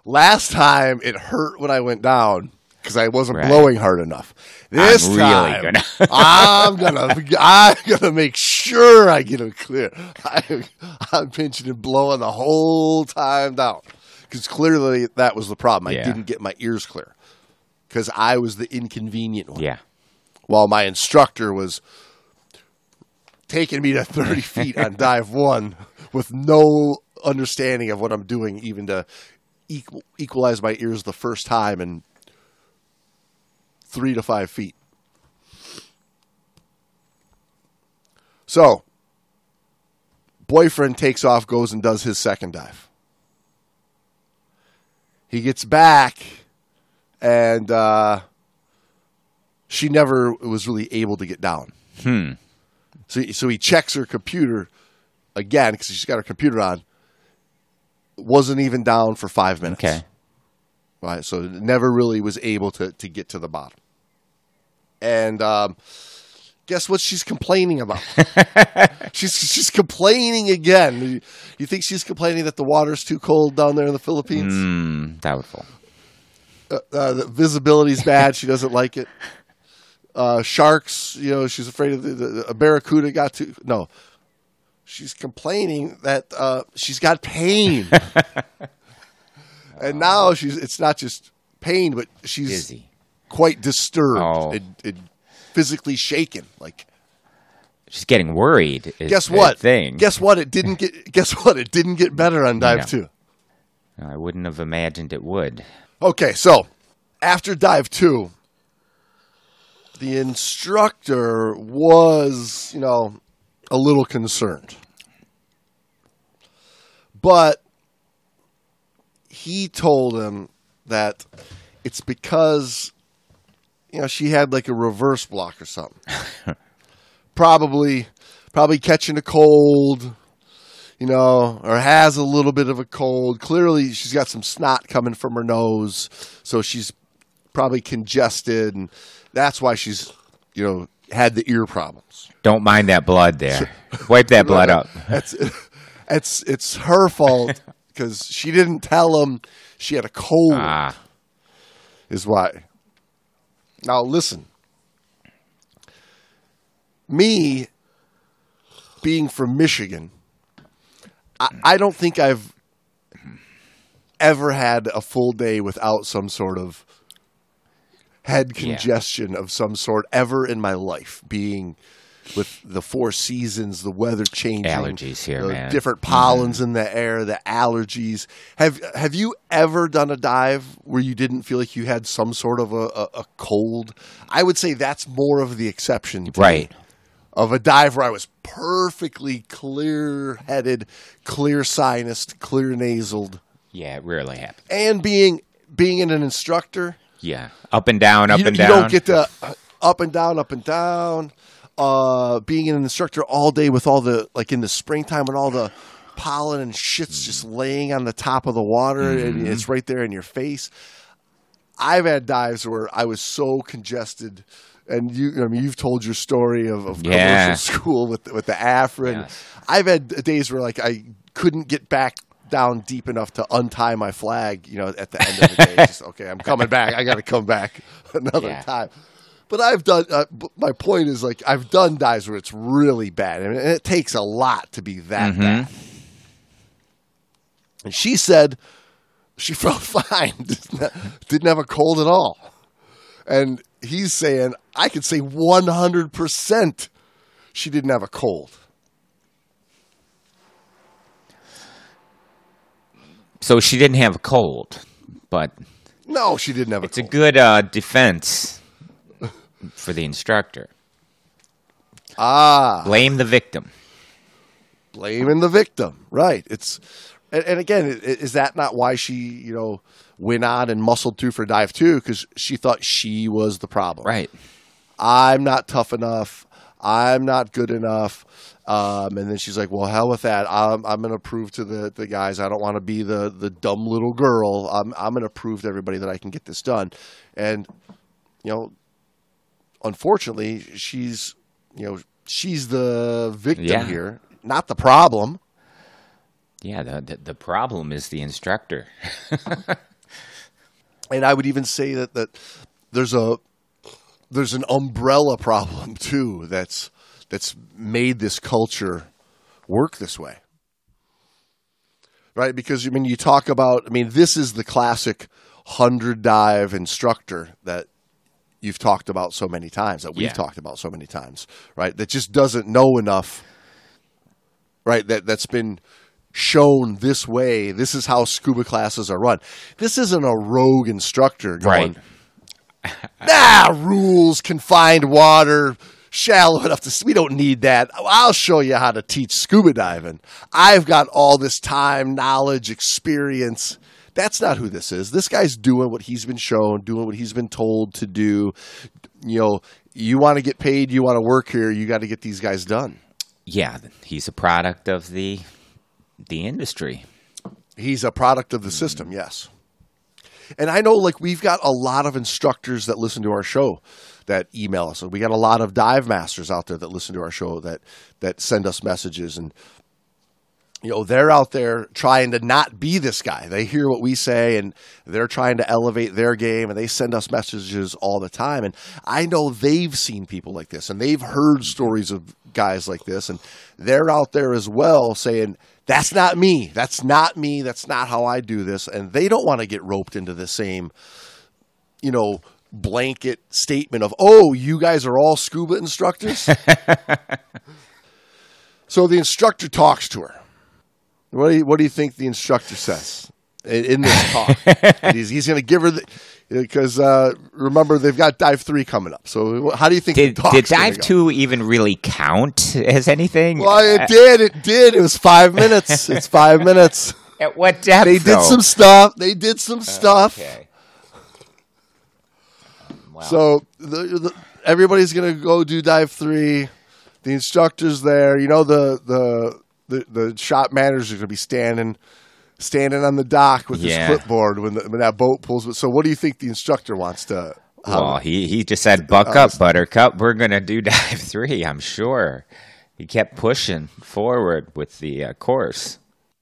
Last time it hurt when I went down because I wasn't Right. blowing hard enough. This I'm really time, gonna- I'm gonna, I'm gonna make sure I get them clear. I, I'm pinching and blowing the whole time down because clearly that was the problem. I Yeah. didn't get my ears clear because I was the inconvenient one Yeah. while my instructor was taking me to 30 feet on dive one with no understanding of what I'm doing, even to equal, equalize my ears the first time in three to five feet. So, boyfriend takes off, goes and does his second dive. He gets back, and uh, she never was really able to get down. Hmm. So, so he checks her computer again because she's got her computer on. Wasn't even down for five minutes. Okay. Right. So never really was able to, to get to the bottom. And um, guess what she's complaining about? she's she's complaining again. You, think she's complaining that the water's too cold down there in the Philippines? Mm, doubtful. Uh, uh, the visibility's bad. she doesn't like it. Uh, sharks, you know, she's afraid of the, the, a barracuda got to no. She's complaining that uh, she's got pain, and now she's it's not just pain, but she's Dizzy. quite disturbed Oh. and, and physically shaken. Like, She's getting worried. is guess the what? Thing. Guess what? It didn't get. Guess what? It didn't get better on dive Yeah. two. I wouldn't have imagined it would. Okay, so after dive two, the instructor was, you know, a little concerned. But he told him that it's because, you know, she had like a reverse block or something. probably, probably catching a cold, you know, or has a little bit of a cold. Clearly, she's got some snot coming from her nose, so she's probably congested, and that's why she's, you know, had the ear problems. Don't mind that blood there. Wipe that blood up. That's it's it's her fault because she didn't tell him she had a cold. Ah, is why. Now listen. Me being from Michigan, I, I don't think I've ever had a full day without some sort of head Yeah. congestion of some sort ever in my life. Being with the four seasons, the weather changing, Allergies here, the man. different pollens in the air, the allergies. Have Have you ever done a dive where you didn't feel like you had some sort of a, a, a cold? I would say that's more of the exception, to right. me, of a dive where I was perfectly clear headed, clear sinused, clear nasaled, Yeah, it rarely happens. and being being an instructor Yeah, up and down, up you, and down. you don't get to uh, up and down, up and down. Uh, being an instructor all day with all the like in the springtime when all the pollen and shit's just laying on the top of the water Mm-hmm. and it's right there in your face. I've had dives where I was so congested, and you, I mean, you've told your story of, of Yeah. commercial school with with the Afra. and Yes. I've had days where like I couldn't get back down deep enough to untie my flag. You know, at the end of the day, just okay. I'm coming back. I got to come back another Yeah. time. But I've done. Uh, my point is like I've done dives where it's really bad, I mean, and it takes a lot to be that Mm-hmm. bad. And she said she felt fine, didn't didn't have a cold at all. And he's saying I could say 100 percent she didn't have a cold. So she didn't have a cold, but No, she didn't have a cold. it's a good uh, defense for the instructor. ah, Blame the victim. blaming the victim. Right. It's and, and again, is that not why she, you know, went on and muscled through for dive two because she thought she was the problem. Right. I'm not tough enough. I'm not good enough. Um, and then she's like, "Well, hell with that. I'm, I'm going to prove to the, the guys. I don't want to be the, the dumb little girl. I'm I'm going to prove to everybody that I can get this done." And you know, unfortunately, she's you know she's the victim Yeah. here, not the problem. Yeah, the, the, the problem is the instructor. and I would even say that that there's a there's an umbrella problem too that's that's made this culture work this way. Right? Because I mean you talk about I mean this is the classic 100 dive instructor that you've talked about so many times that we've Yeah. talked about so many times, right? That just doesn't know enough, right? That that's been shown this way. This is how scuba classes are run. This isn't a rogue instructor going, nah, rules, confined water, shallow enough to. We don't need that. I'll show you how to teach scuba diving. I've got all this time, knowledge, experience. That's not who this is. This guy's doing what he's been shown, doing what he's been told to do. You know, you want to get paid, you want to work here, you got to get these guys done. Yeah, he's a product of the the industry. He's a product of the mm-hmm. system, yes. And I know, like, we've got a lot of instructors that listen to our show that email us. And We got a lot of dive masters out there that listen to our show that that send us messages, and you know, they're out there trying to not be this guy. They hear what we say, and they're trying to elevate their game, and they send us messages all the time. And I know they've seen people like this, and they've heard stories of guys like this, and they're out there as well saying that's not me. That's not me. That's not how I do this. And they don't want to get roped into the same, you know, blanket statement of, oh, you guys are all scuba instructors. so the instructor talks to her. What do you, what do you think the instructor says in, this talk? He's he's going to give her the. Because uh, remember, they've got dive three coming up. So, how do you think Did did dive two even really count as anything? Well, it did. It did. It was five minutes. It's five minutes. At what depth? They did though? some stuff. They did some stuff. Okay. Wow. So the, the, everybody's gonna go do dive three. The instructor's there. You know the the the, the shop manager's gonna be standing standing on the dock with Yeah. his clipboard when the, when that boat pulls. So what do you think the instructor wants to? how- Well, he, he just said, "Buck up, Buttercup. We're gonna do dive three. I'm sure." He kept pushing forward with the uh, course.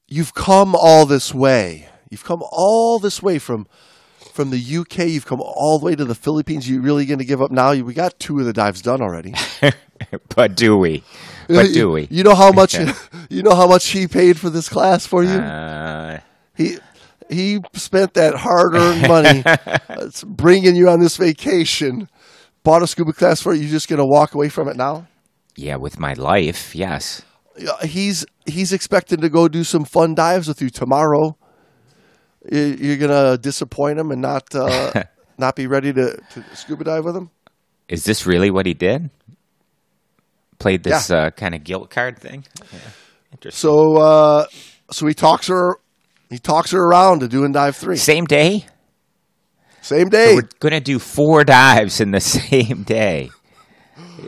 you've come all this way. You've come all this way from from the UK. You've come all the way to the Philippines. You really going to give up now? We got two of the dives done already. but do we? But do we? You know how much you know how much he paid for this class for you? Uh, he he spent that hard earned money bringing you on this vacation. Bought a scuba class for you. You just going to walk away from it now? yeah, with my life, yes. He's he's expecting to go do some fun dives with you tomorrow. You- You're gonna disappoint him and not uh, not be ready to, to scuba dive with him. Is this really what he did? Played this uh, kind of guilt card thing. Yeah. Interesting. So uh, so he talks her he talks her around to doing dive three. Same day. Same day. We're gonna do four dives in the same day.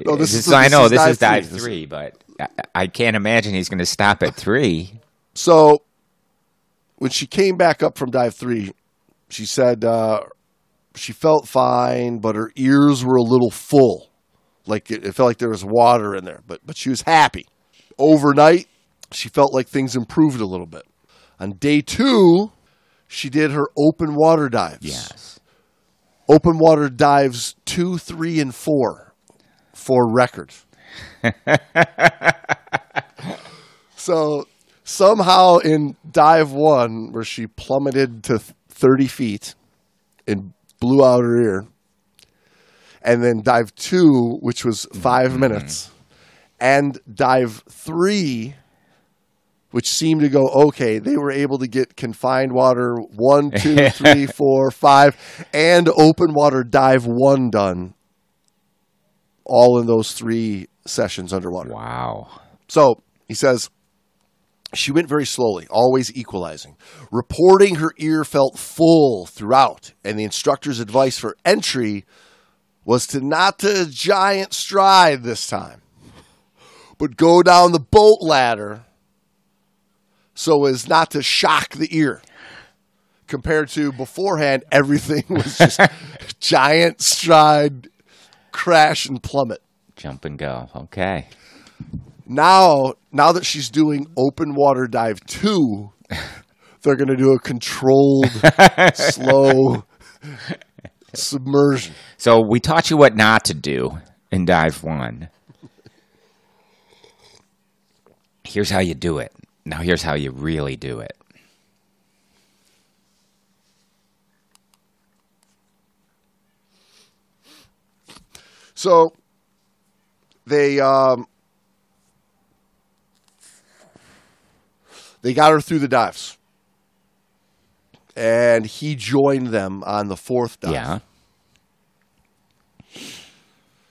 No, this is- I this know is this dive is dive three. Three, but I, I can't imagine he's going to stop at three. So when she came back up from dive three, she said uh, she felt fine, but her ears were a little full. Like it, it felt like there was water in there, but but she was happy. Overnight, she felt like things improved a little bit. On day two, she did her open water dives. Yes. Open water dives two, three, and four for record. so somehow in dive one, where she plummeted to 30 feet and blew out her ear, and then dive two, which was 5 mm-hmm. minutes, and dive three, which seemed to go okay. They were able to get confined water one, two, three, four, five, and open water dive one done, all in those three sessions underwater. Wow. So he says she went very slowly, always equalizing. Reporting her ear felt full throughout, and the instructor's advice for entry was to not to giant stride this time, but go down the boat ladder so as not to shock the ear. Compared to beforehand, everything was just giant stride, crash, and plummet Jump and go. Okay. Now now that she's doing open water dive two, they're going to do a controlled, slow submersion. So we taught you what not to do in dive one. Here's how you do it. Now here's how you really do it. So they um, they got her through the dives, and he joined them on the fourth dive. Yeah.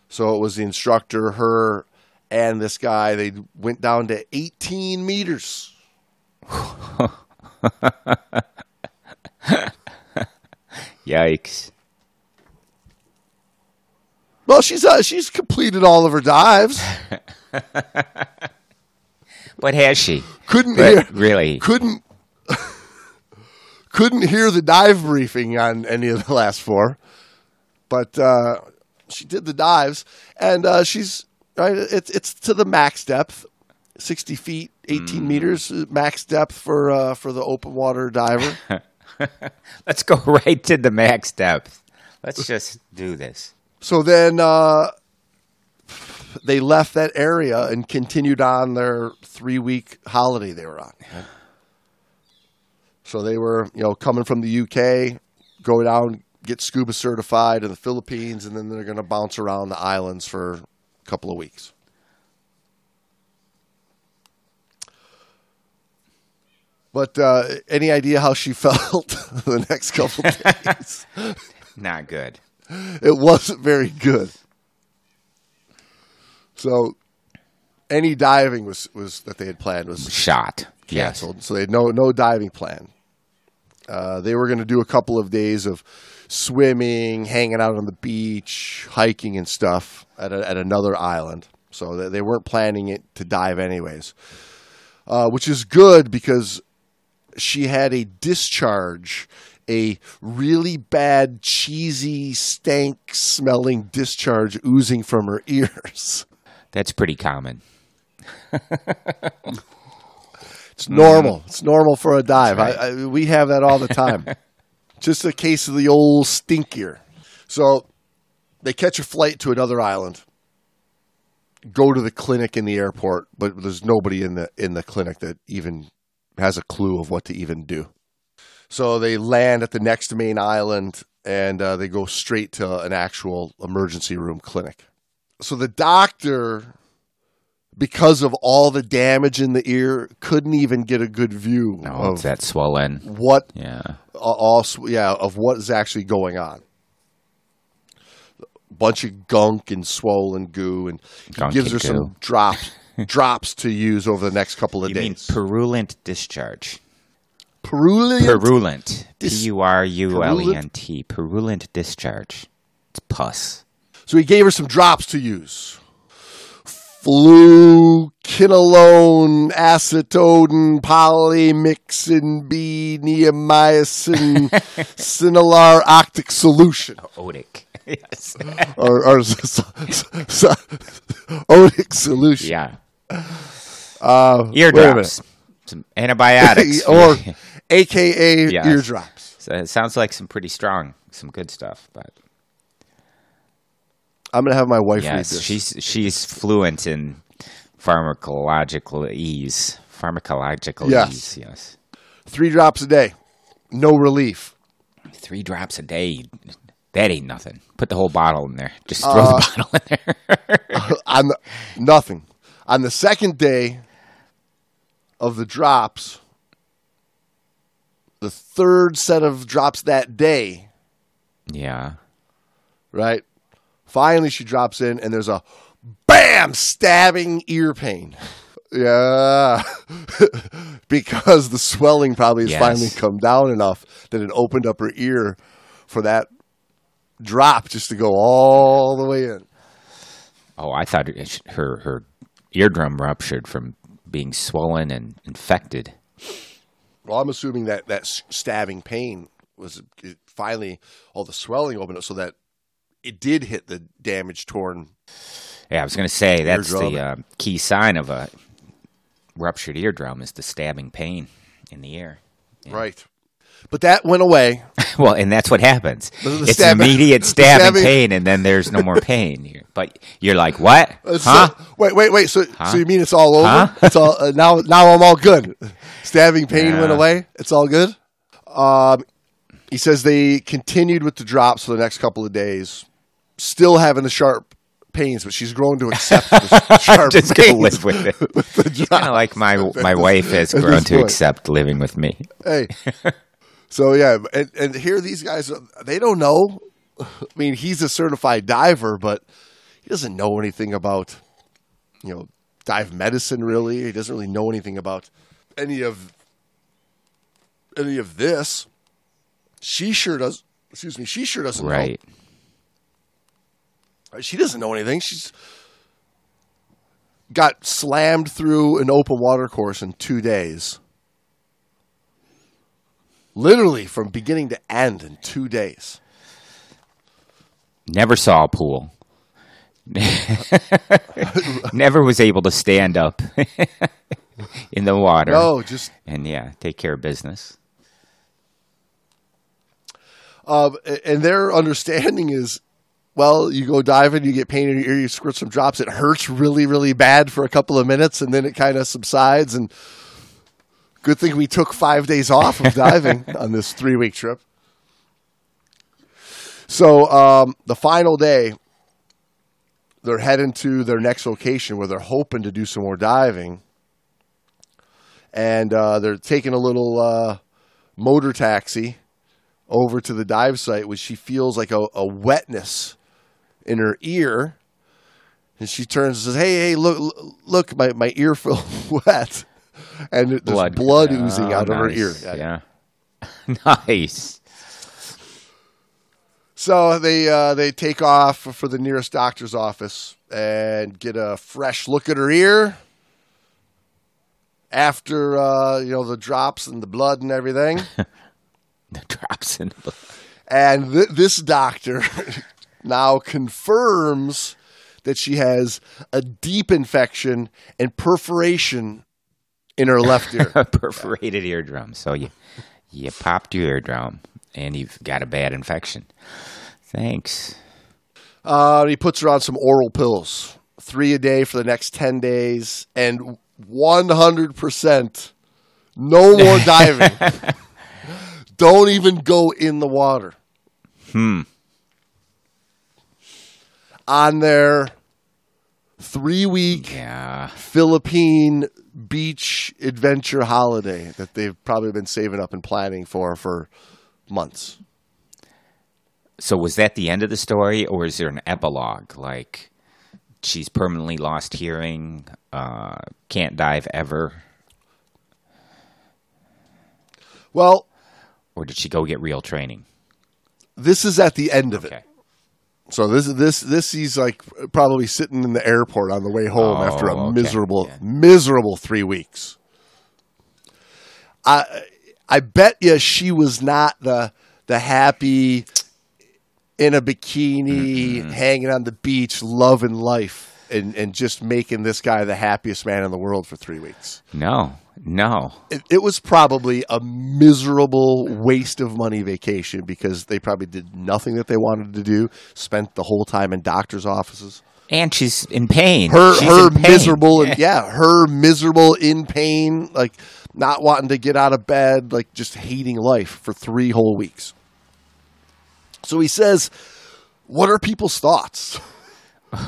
So it was the instructor, her, and this guy. They went down to 18 meters. Yikes. Well, she's uh, she's completed all of her dives. But has she? Couldn't But hear, really? couldn't couldn't hear the dive briefing on any of the last four, but uh, she did the dives, and uh, she's right. It's it's to the max depth, sixty feet, eighteen Mm. meters uh, max depth for uh, for the open water diver. Let's go right to the max depth. Let's just do this. so then uh, they left that area and continued on their three week holiday they were on. So they were, you know, coming from the UK, go down, get scuba certified in the Philippines, and then they're going to bounce around the islands for a couple of weeks. But uh, any idea how she felt the next couple of days? Not good. it wasn't very good. So, any diving was, was that they had planned was Shot. Yes. canceled. So they had no no diving plan. Uh, they were going to do a couple of days of swimming, hanging out on the beach, hiking and stuff at a, at another island. So they, they weren't planning it to dive anyways, uh, which is good because she had a discharge, a really bad, cheesy, stank smelling discharge oozing from her ears. That's pretty common. It's normal. It's normal for a dive. I, I, we have that all the time. Just a case of the old stinkier. So they catch a flight to another island, go to the clinic in the airport, but there's nobody in the in the clinic that even has a clue of what to even do. So they land at the next main island and uh, they go straight to an actual emergency room clinic. So the doctor because of all the damage in the ear, couldn't even get a good view No, it's that swollen. what Yeah. all yeah of what is actually going on. A Bunch of gunk and swollen goo, and gives her and some drops drops to use over the next couple of You mean days. purulent discharge? Purulent. Purulent. P U R U L E N T. Purulent discharge. It's pus. So he gave her some drops to use. Fluocinolone, acetonide, polymyxin B, neomycin, Synalar octic solution. Odic. yes. or, or s- s- s- otic solution. yeah. Uh, wait a minute. Eardrops. Some antibiotics. or AKA Yes. eardrops. So it sounds like some pretty strong, some good stuff. But I'm gonna have my wife read yes, this. she's she's fluent in pharmacological ease. Pharmacological Yes. ease. Yes. Three drops a day, no relief. Three drops a day. That ain't nothing. Put the whole bottle in there. Just throw Uh, the bottle in there. On the, nothing. On the second day of the drops, the third set of drops that day, yeah. right? Finally, she drops in, and there's a bam stabbing ear pain. Yeah, because the swelling probably has Yes. finally come down enough that it opened up her ear for that drop just to go all the way in. Oh, I thought her her eardrum ruptured from being swollen and infected. Well, I'm assuming that that stabbing pain was it finally all the swelling opened up so that it did hit the damage torn. Yeah, I was going to say that's Eardrum. the uh, key sign of a ruptured eardrum is the stabbing pain in the ear. Right. But that went away. Well, and that's what happens. It's stab- immediate stabbing, stabbing- pain, and then there's no more pain. But you're like, what? Uh, so- Huh? wait, wait, wait. So, so you mean it's all over? Huh? It's all uh, now. Now I'm all good. Stabbing pain went away. It's all good. Um, he says they continued with the drops for the next couple of days, still having the sharp pains, but she's grown to accept the sharp Just pains. gonna live with it. Kind of like my my wife has grown to point. accept living with me. hey. So yeah, and, and here these guys they don't know. I mean, he's a certified diver, but he doesn't know anything about you know dive medicine. Really, he doesn't really know anything about any of any of this. She sure does. Excuse me. She sure doesn't Right. know. She doesn't know anything. She's got slammed through an open water course in two days. Literally from beginning to end in two days. Never saw a pool. Never was able to stand up in the water. No, just And yeah, take care of business. um, and their understanding is, well, you go diving, you get pain in your ear, you squirt some drops, it hurts really, really bad for a couple of minutes, and then it kind of subsides. And good thing we took five days off of diving on this three week trip. So um, the final day, they're heading to their next location where they're hoping to do some more diving, and uh, they're taking a little uh, motor taxi over to the dive site, which she feels like a, a wetness in her ear, and she turns and says, "Hey, hey, look, look, my my ear feels wet." And there's blood, oozing Oh, out of her ear. nice. Yeah. nice. So they uh, they take off for the nearest doctor's office and get a fresh look at her ear after uh, you know the drops and the blood and everything. The drops in the and th- this doctor now confirms that she has a deep infection and perforation in her left ear. perforated eardrum. So you you popped your eardrum and you've got a bad infection. Thanks. Uh, he puts her on some oral pills, three a day for the next 10 days, and 100% no more diving. Don't even go in the water. Hmm. On their three week Yeah. Philippine beach adventure holiday that they've probably been saving up and planning for for months. So was that the end of the story, or is there an epilogue? Like she's permanently lost hearing, uh, can't dive ever, Well, or did she go get real training? this is at the end of it. So this this this he's like probably sitting in the airport on the way home Oh, after a okay. miserable Yeah. miserable three weeks. I I bet you she was not the the happy in a bikini Mm-hmm. hanging on the beach loving life and and just making this guy the happiest man in the world for three weeks. No, no. It, it was probably a miserable waste of money vacation because they probably did nothing that they wanted to do. Spent the whole time in doctors' offices. And she's in pain. Her She's her in pain. miserable and yeah, her miserable in pain, like not wanting to get out of bed, like just hating life for three whole weeks. So he says, "What are people's thoughts?"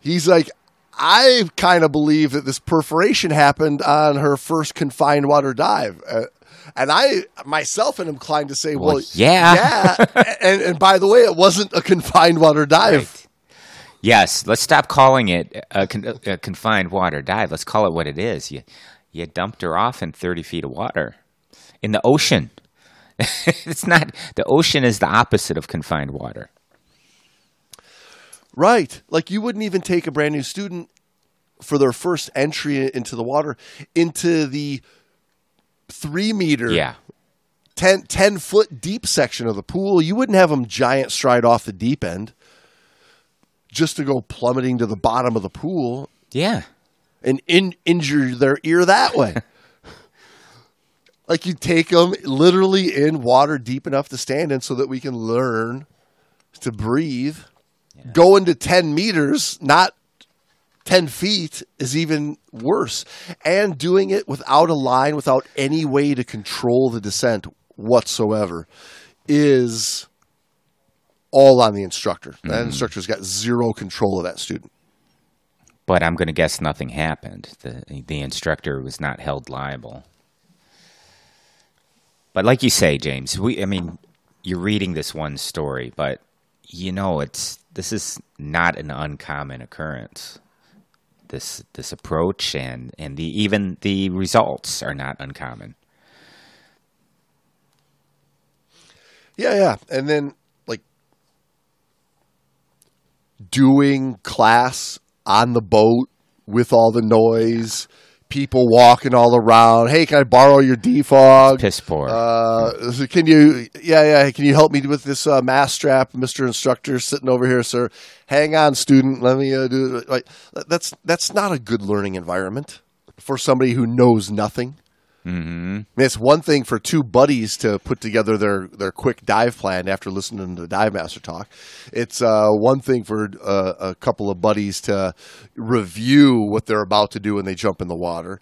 He's like, I kind of believe that this perforation happened on her first confined water dive. Uh, and I myself am inclined to say, well, Well, yeah. yeah. and, and by the way, it wasn't a confined water dive. Right. Yes, let's stop calling it a, con- a confined water dive. Let's call it what it is. You you dumped her off in thirty feet of water in the ocean. it's not the ocean is the opposite of confined water. Right. Like you wouldn't even take a brand new student for their first entry into the water into the three meter, Yeah, 10, 10 foot deep section of the pool. You wouldn't have them giant stride off the deep end just to go plummeting to the bottom of the pool yeah. and in, injure their ear that way. like you take them literally in water deep enough to stand in so that we can learn to breathe. Going to 10 meters, not 10 feet, is even worse. And doing it without a line, without any way to control the descent whatsoever, is all on the instructor. That mm-hmm. instructor's got zero control of that student. But I'm going to guess nothing happened. The the instructor was not held liable. But like you say, James, we I mean, you're reading this one story, but you know it's this is not an uncommon occurrence. This this approach and and the even the results are not uncommon. Yeah, yeah. And then like doing class on the boat with all the noise, people walking all around. Hey, can I borrow your defog? Piss poor. Uh, can you? Yeah, yeah. Can you help me with this uh, mask strap, Mister Instructor, sitting over here, sir? Hang on, student. Let me uh, do it. Like that's that's not a good learning environment for somebody who knows nothing. Mm-hmm. It's one thing for two buddies to put together their, their quick dive plan after listening to the dive master talk. It's uh, one thing for uh, a couple of buddies to review what they're about to do when they jump in the water.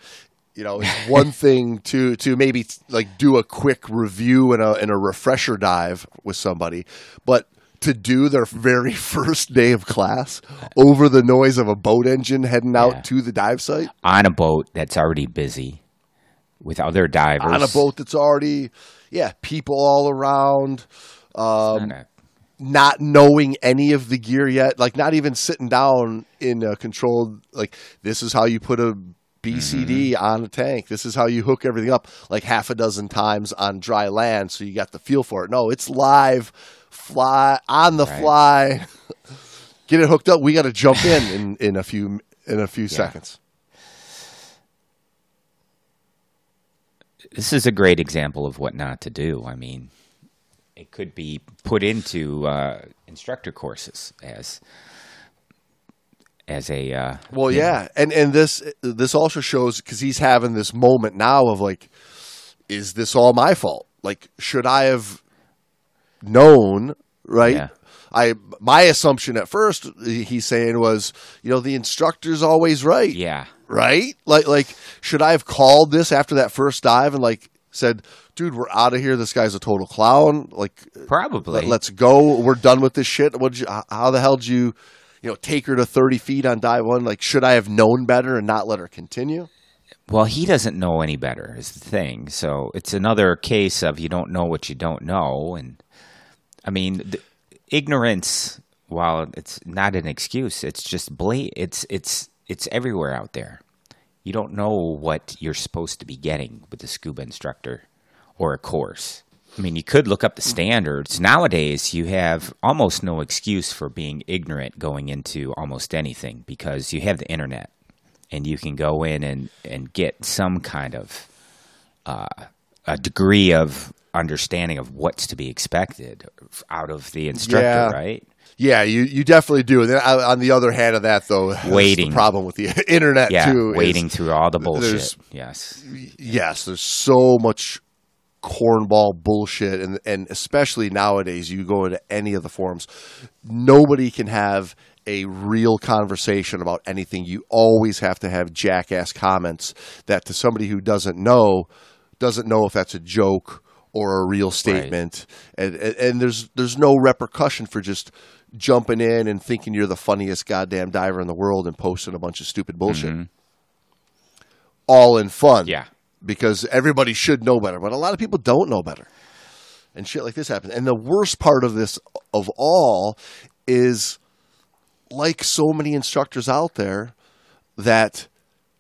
You know, it's one thing to to maybe like do a quick review and a and a refresher dive with somebody, but to do their very first day of class over the noise of a boat engine heading out Yeah. to the dive site On a boat that's already busy with other divers. on a boat that's already yeah people all around um, Not a- not knowing any of the gear yet like not even sitting down in a controlled like this is how you put a bcd Mm-hmm. on a tank this is how you hook everything up like half a dozen times on dry land so you got the feel for it no it's live fly on the Right. fly get it hooked up we got to jump in in in a few in a few seconds this is a great example of what not to do. I mean, it could be put into uh, instructor courses as as a uh, Well, yeah, and and this this also shows because he's having this moment now of like, is this all my fault? Like, should I have known? Right. Yeah. I my assumption at first he's saying was, you know, the instructor's always right. yeah. Right. Like like should I have called this after that first dive and like said, dude, we're out of here. This guy's a total clown. Like Probably. let, us go. We're done with this shit. What? You, how the hell did you, you know, take her to thirty feet on dive one? Like, should I have known better and not let her continue? Well, he doesn't know any better is the thing. So it's another case of you don't know what you don't know, and I mean, the, ignorance. While it's not an excuse, it's just blat. It's it's it's everywhere out there. You don't know what you're supposed to be getting with a scuba instructor or a course. I mean, you could look up the standards. Nowadays, you have almost no excuse for being ignorant going into almost anything because you have the internet and you can go in and, and get some kind of uh, a degree of understanding of what's to be expected out of the instructor, Yeah. right? Yeah, you, you definitely do. And then on the other hand of that, though, Waiting. the problem with the internet Yeah, too. is- waiting through all the bullshit. Yes. yes, there's so much cornball bullshit, and and especially nowadays, you go into any of the forums, nobody can have a real conversation about anything. You always have to have jackass comments that to somebody who doesn't know doesn't know if that's a joke or a real statement, and, and and there's there's no repercussion for just jumping in and thinking you're the funniest goddamn diver in the world and posting a bunch of stupid bullshit. Mm-hmm. All in fun Yeah. because everybody should know better, but a lot of people don't know better. And shit like this happens. And the worst part of this of all is like so many instructors out there that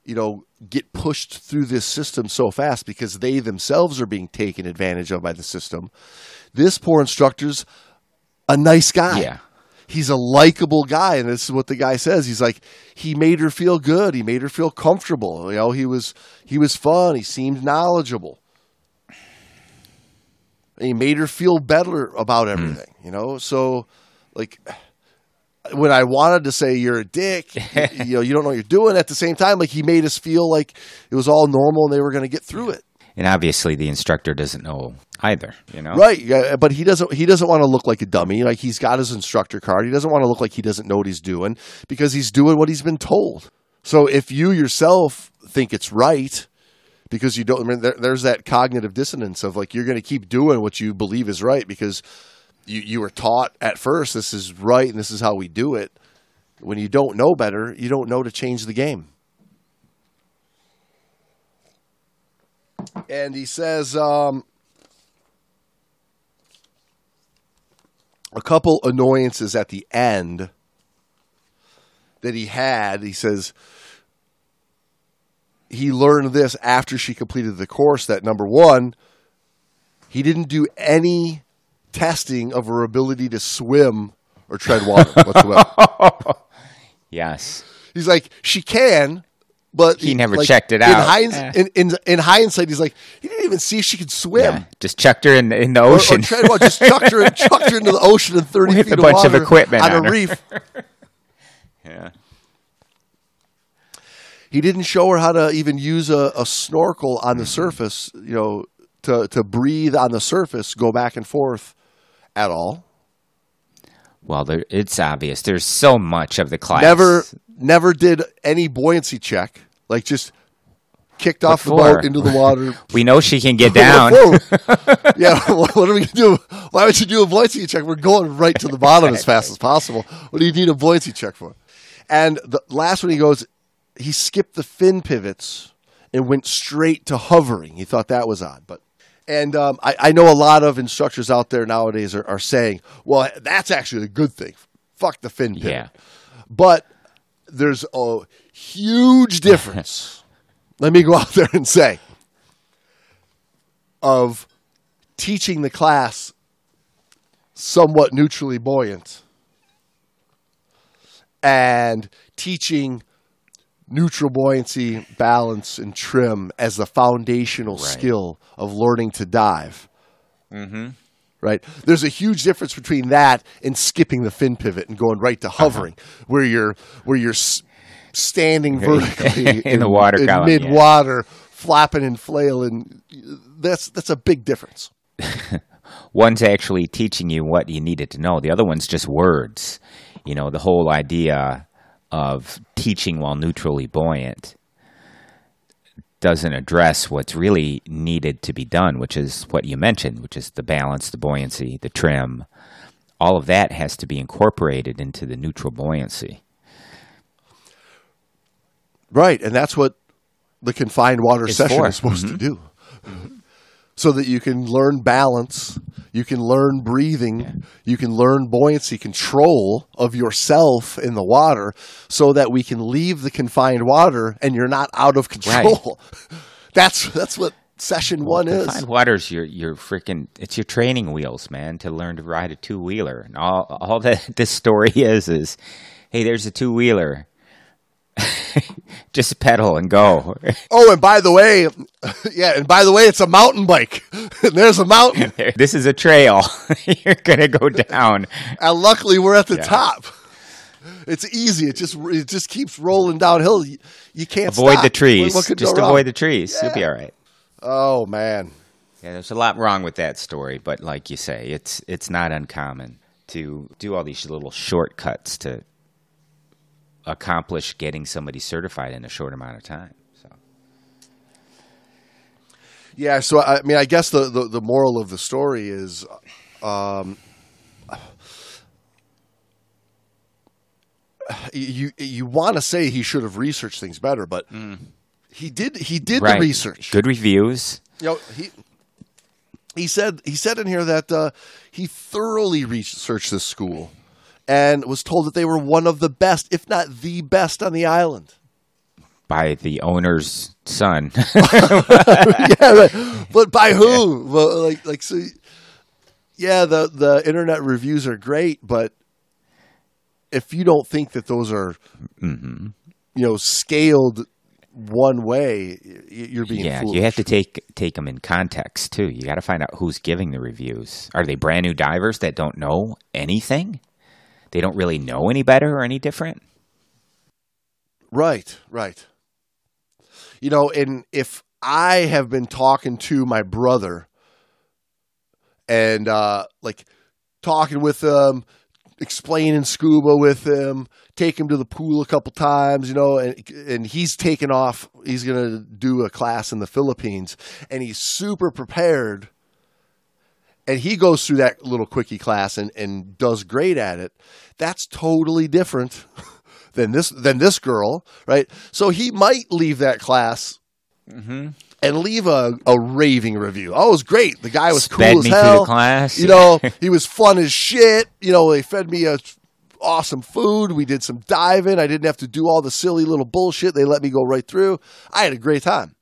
you know get pushed through this system so fast because they themselves are being taken advantage of by the system. This poor instructor's a nice guy. Yeah. He's a likable guy, and this is what the guy says. He's like, he made her feel good. He made her feel comfortable. You know, he was he was fun. He seemed knowledgeable. And he made her feel better about hmm. everything. You know, so like when I wanted to say you're a dick, y- you know, you don't know what you're doing. At the same time, like he made us feel like it was all normal and they were going to get through it. And obviously, the instructor doesn't know either. You know, Right, yeah, but he doesn't. He doesn't want to look like a dummy. Like he's got his instructor card. He doesn't want to look like he doesn't know what he's doing because he's doing what he's been told. So if you yourself think it's right because you don't, I mean, there, there's that cognitive dissonance of like you're going to keep doing what you believe is right because you you were taught at first this is right and this is how we do it. When you don't know better, you don't know to change the game. And he says um, a couple annoyances at the end that he had. He says he learned this after she completed the course that number one, he didn't do any testing of her ability to swim or tread water whatsoever. Yes. He's like, she can, but He never like, checked it in out. hinds- Eh. in, in, in hindsight, he's like, he didn't even see if she could swim. Yeah. Just chucked her in, in the Or, or ocean. tread water, just chucked her, chucked her into the ocean in 30 With feet a bunch of water equipment on, on a reef. yeah. He didn't show her how to even use a, a snorkel on the surface, you know, to, to breathe on the surface, go back and forth at all. Well, there, it's obvious. There's so much of the class. Never, never did any buoyancy check. Like just kicked off the for? boat into the water. We know she can get down. Yeah, what what are we gonna do? Why would you do a buoyancy check? We're going right to the bottom as fast as possible. What do you need a buoyancy check for? And the last one he goes, he skipped the fin pivots and went straight to hovering. He thought that was odd, but. And um, I, I know a lot of instructors out there nowadays are, are saying, well, that's actually a good thing. Fuck the fin pivot. Yeah. But there's a huge difference. Let me go out there and say of teaching the class somewhat neutrally buoyant and teaching neutral buoyancy, balance, and trim as the foundational skill of learning to dive. Mm-hmm. Right? There's a huge difference between that and skipping the fin pivot and going right to uh-huh. hovering, where you're where you're standing vertically In the water in column, mid water, flapping and flailing. That's that's a big difference. One's actually teaching you what you needed to know. The other one's just words. You know, the whole idea of teaching while neutrally buoyant doesn't address what's really needed to be done, which is what you mentioned, which is the balance, the buoyancy, the trim. All of that has to be incorporated into the neutral buoyancy. Right, and that's what the confined water It's session for. is supposed to mm-hmm. do. Mm-hmm. So that you can learn balance, you can learn breathing, you can learn buoyancy control of yourself in the water so that we can leave the confined water and you're not out of control. Right. That's that's what session 1 is. Confined water's your your freaking it's your training wheels, man, to learn to ride a two wheeler. And all all that this story is is, hey, there's a two wheeler. Just pedal and go. Oh, and by the way, yeah, and by the way, it's a mountain bike. There's a mountain. this is a trail. You're gonna go down. And luckily, we're at the Yeah. top. It's easy. It just it just keeps rolling downhill. You, you can't Avoid stop. the trees. What, what Just go wrong? avoid the trees. You'll be all right. Oh man, Yeah, there's a lot wrong with that story, but like you say, it's it's not uncommon to do all these little shortcuts to accomplish getting somebody certified in a short amount of time. So yeah. So I mean, I guess the the, the moral of the story is, um, you you want to say he should have researched things better, but he did he did right, the research. good reviews. You know, he he said he said in here that uh, he thoroughly researched this school and was told that they were one of the best, if not the best, on the island. by the owner's son. yeah, but, but by who? Well, like like so. Yeah, the the internet reviews are great, but if you don't think that those are, Mm-hmm. you know, scaled one way, you're being yeah, foolish. you have to take take them in context too. You got to find out who's giving the reviews. Are they brand new divers that don't know anything? They don't really know any better or any different. Right, right. You know, and if I have been talking to my brother and uh like talking with him, explaining scuba with him, take him to the pool a couple times, you know, and and he's taken off, he's to do a class in the Philippines and he's super prepared and he goes through that little quickie class and, and does great at it, that's totally different than this than this girl, right? So he might leave that class Mm-hmm. and leave a, a raving review. Oh, it was great. The guy was Sped cool as hell. class. You know, he was fun as shit. You know, they fed me a awesome food. We did some diving. I didn't have to do all the silly little bullshit. They let me go right through. I had a great time.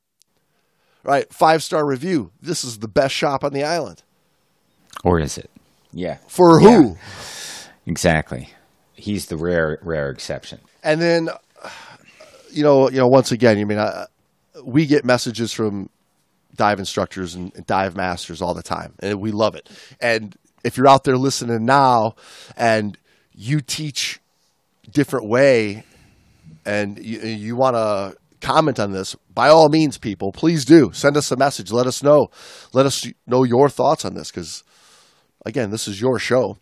Right, five star review. This is the best shop on the island. Or is it? Yeah, For Yeah. who? exactly. He's the rare rare exception. And then, you know, you know, once again, you mean, I, we get messages from dive instructors and, and dive masters all the time, and we love it. And if you're out there listening now, and you teach different way, and you, you want to comment on this, by all means, people, please do send us a message. Let us know. Let us know your thoughts on this, because again, this is your show,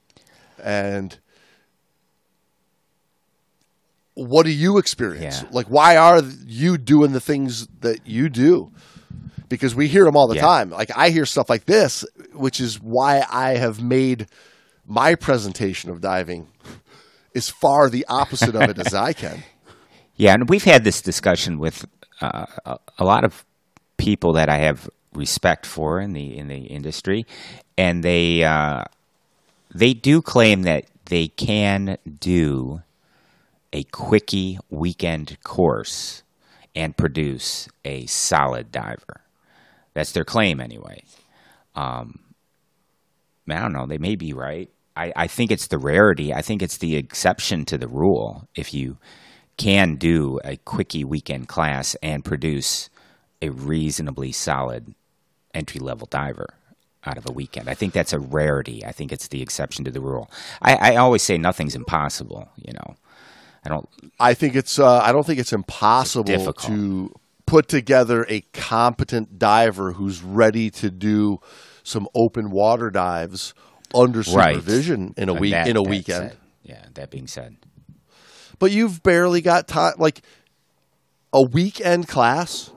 and what do you experience? Yeah. Like, why are you doing the things that you do? Because we hear them all the Yeah. time. Like, I hear stuff like this, which is why I have made my presentation of diving as far the opposite of it as I can. Yeah, and we've had this discussion with uh, a, a lot of people that I have respect for in the in the industry, and they uh, they do claim that they can do a quickie weekend course and produce a solid diver. That's their claim, anyway. Um, I don't know. They may be right. I, I think it's the rarity. I think it's the exception to the rule. If you can do a quickie weekend class and produce a reasonably solid entry level diver out of a weekend. I think that's a rarity. I think it's the exception to the rule. I, I always say nothing's impossible, you know. I don't I think it's. Uh, I don't think it's impossible difficult. to put together a competent diver who's ready to do some open water dives under right supervision in a week that- in a weekend. said- yeah, that being said. But you've barely got time. Like a weekend class,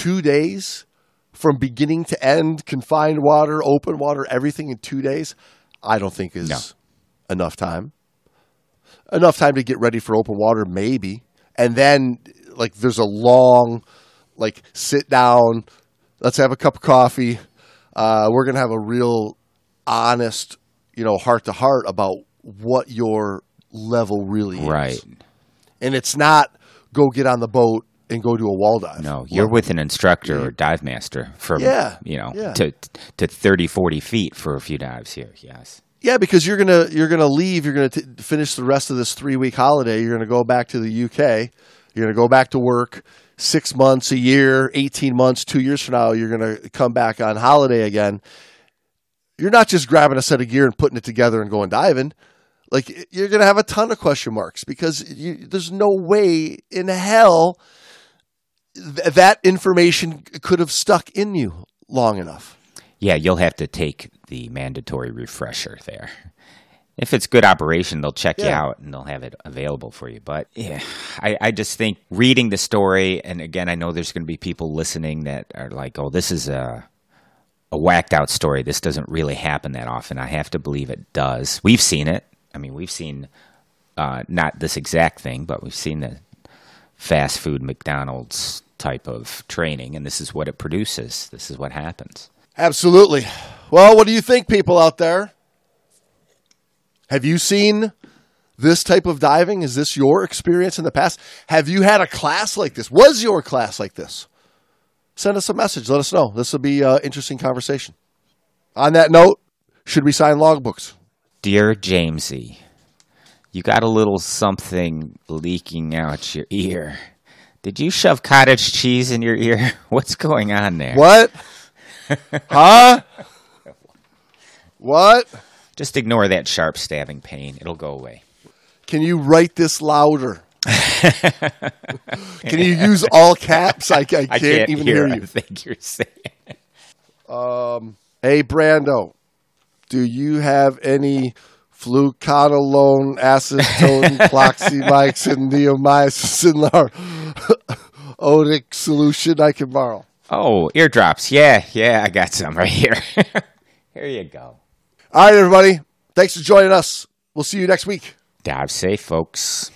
two days from beginning to end, confined water, open water, everything in two days. I don't think is No. enough time. Enough time to get ready for open water, maybe, and then like there's a long, like sit down. Let's have a cup of coffee. Uh, we're gonna have a real honest, you know, heart to heart about what your level really is. Right. And it's not go get on the boat and go do a wall dive. No, you're with an instructor or dive master from Yeah, you know yeah. to to 30 40 feet for a few dives here. Yes. Yeah, because you're gonna you're gonna leave. You're gonna t- finish the rest of this three week holiday. You're gonna go back to the UK. You're gonna go back to work. Six months, a year, eighteen months, two years from now, you're gonna come back on holiday again. You're not just grabbing a set of gear and putting it together and going diving. Like you're gonna have a ton of question marks because you, there's no way in hell th- that information could have stuck in you long enough. Yeah, you'll have to take the mandatory refresher there. If it's good operation, they'll check you out and they'll have it available for you. But yeah, I, I just think reading the story, and again, I know there's going to be people listening that are like, "Oh, this is a a whacked out story. This doesn't really happen that often." I have to believe it does. We've seen it. I mean, we've seen uh, not this exact thing, but we've seen the fast food McDonald's type of training, and this is what it produces. This is what happens. Absolutely. Well, what do you think, people out there? Have you seen this type of diving? Is this your experience in the past? Have you had a class like this? Was your class like this? Send us a message. Let us know. This will be an interesting conversation. On that note, should we sign logbooks? Dear Jamesy, you got a little something leaking out your ear. Did you shove cottage cheese in your ear? What's going on there? What? huh? What? Just ignore that sharp stabbing pain. It'll go away. Can you write this louder? Can you use all caps? I, I, can't, I can't even hear, hear you. Think you're saying. Um, Hey, Brando, do you have any fluocinolone, acetonide, cloxamycin, neomycin, or otic solution I can borrow? Oh, eardrops. Yeah, yeah, I got some right here. here you go. All right, everybody. Thanks for joining us. We'll see you next week. Dive safe, folks.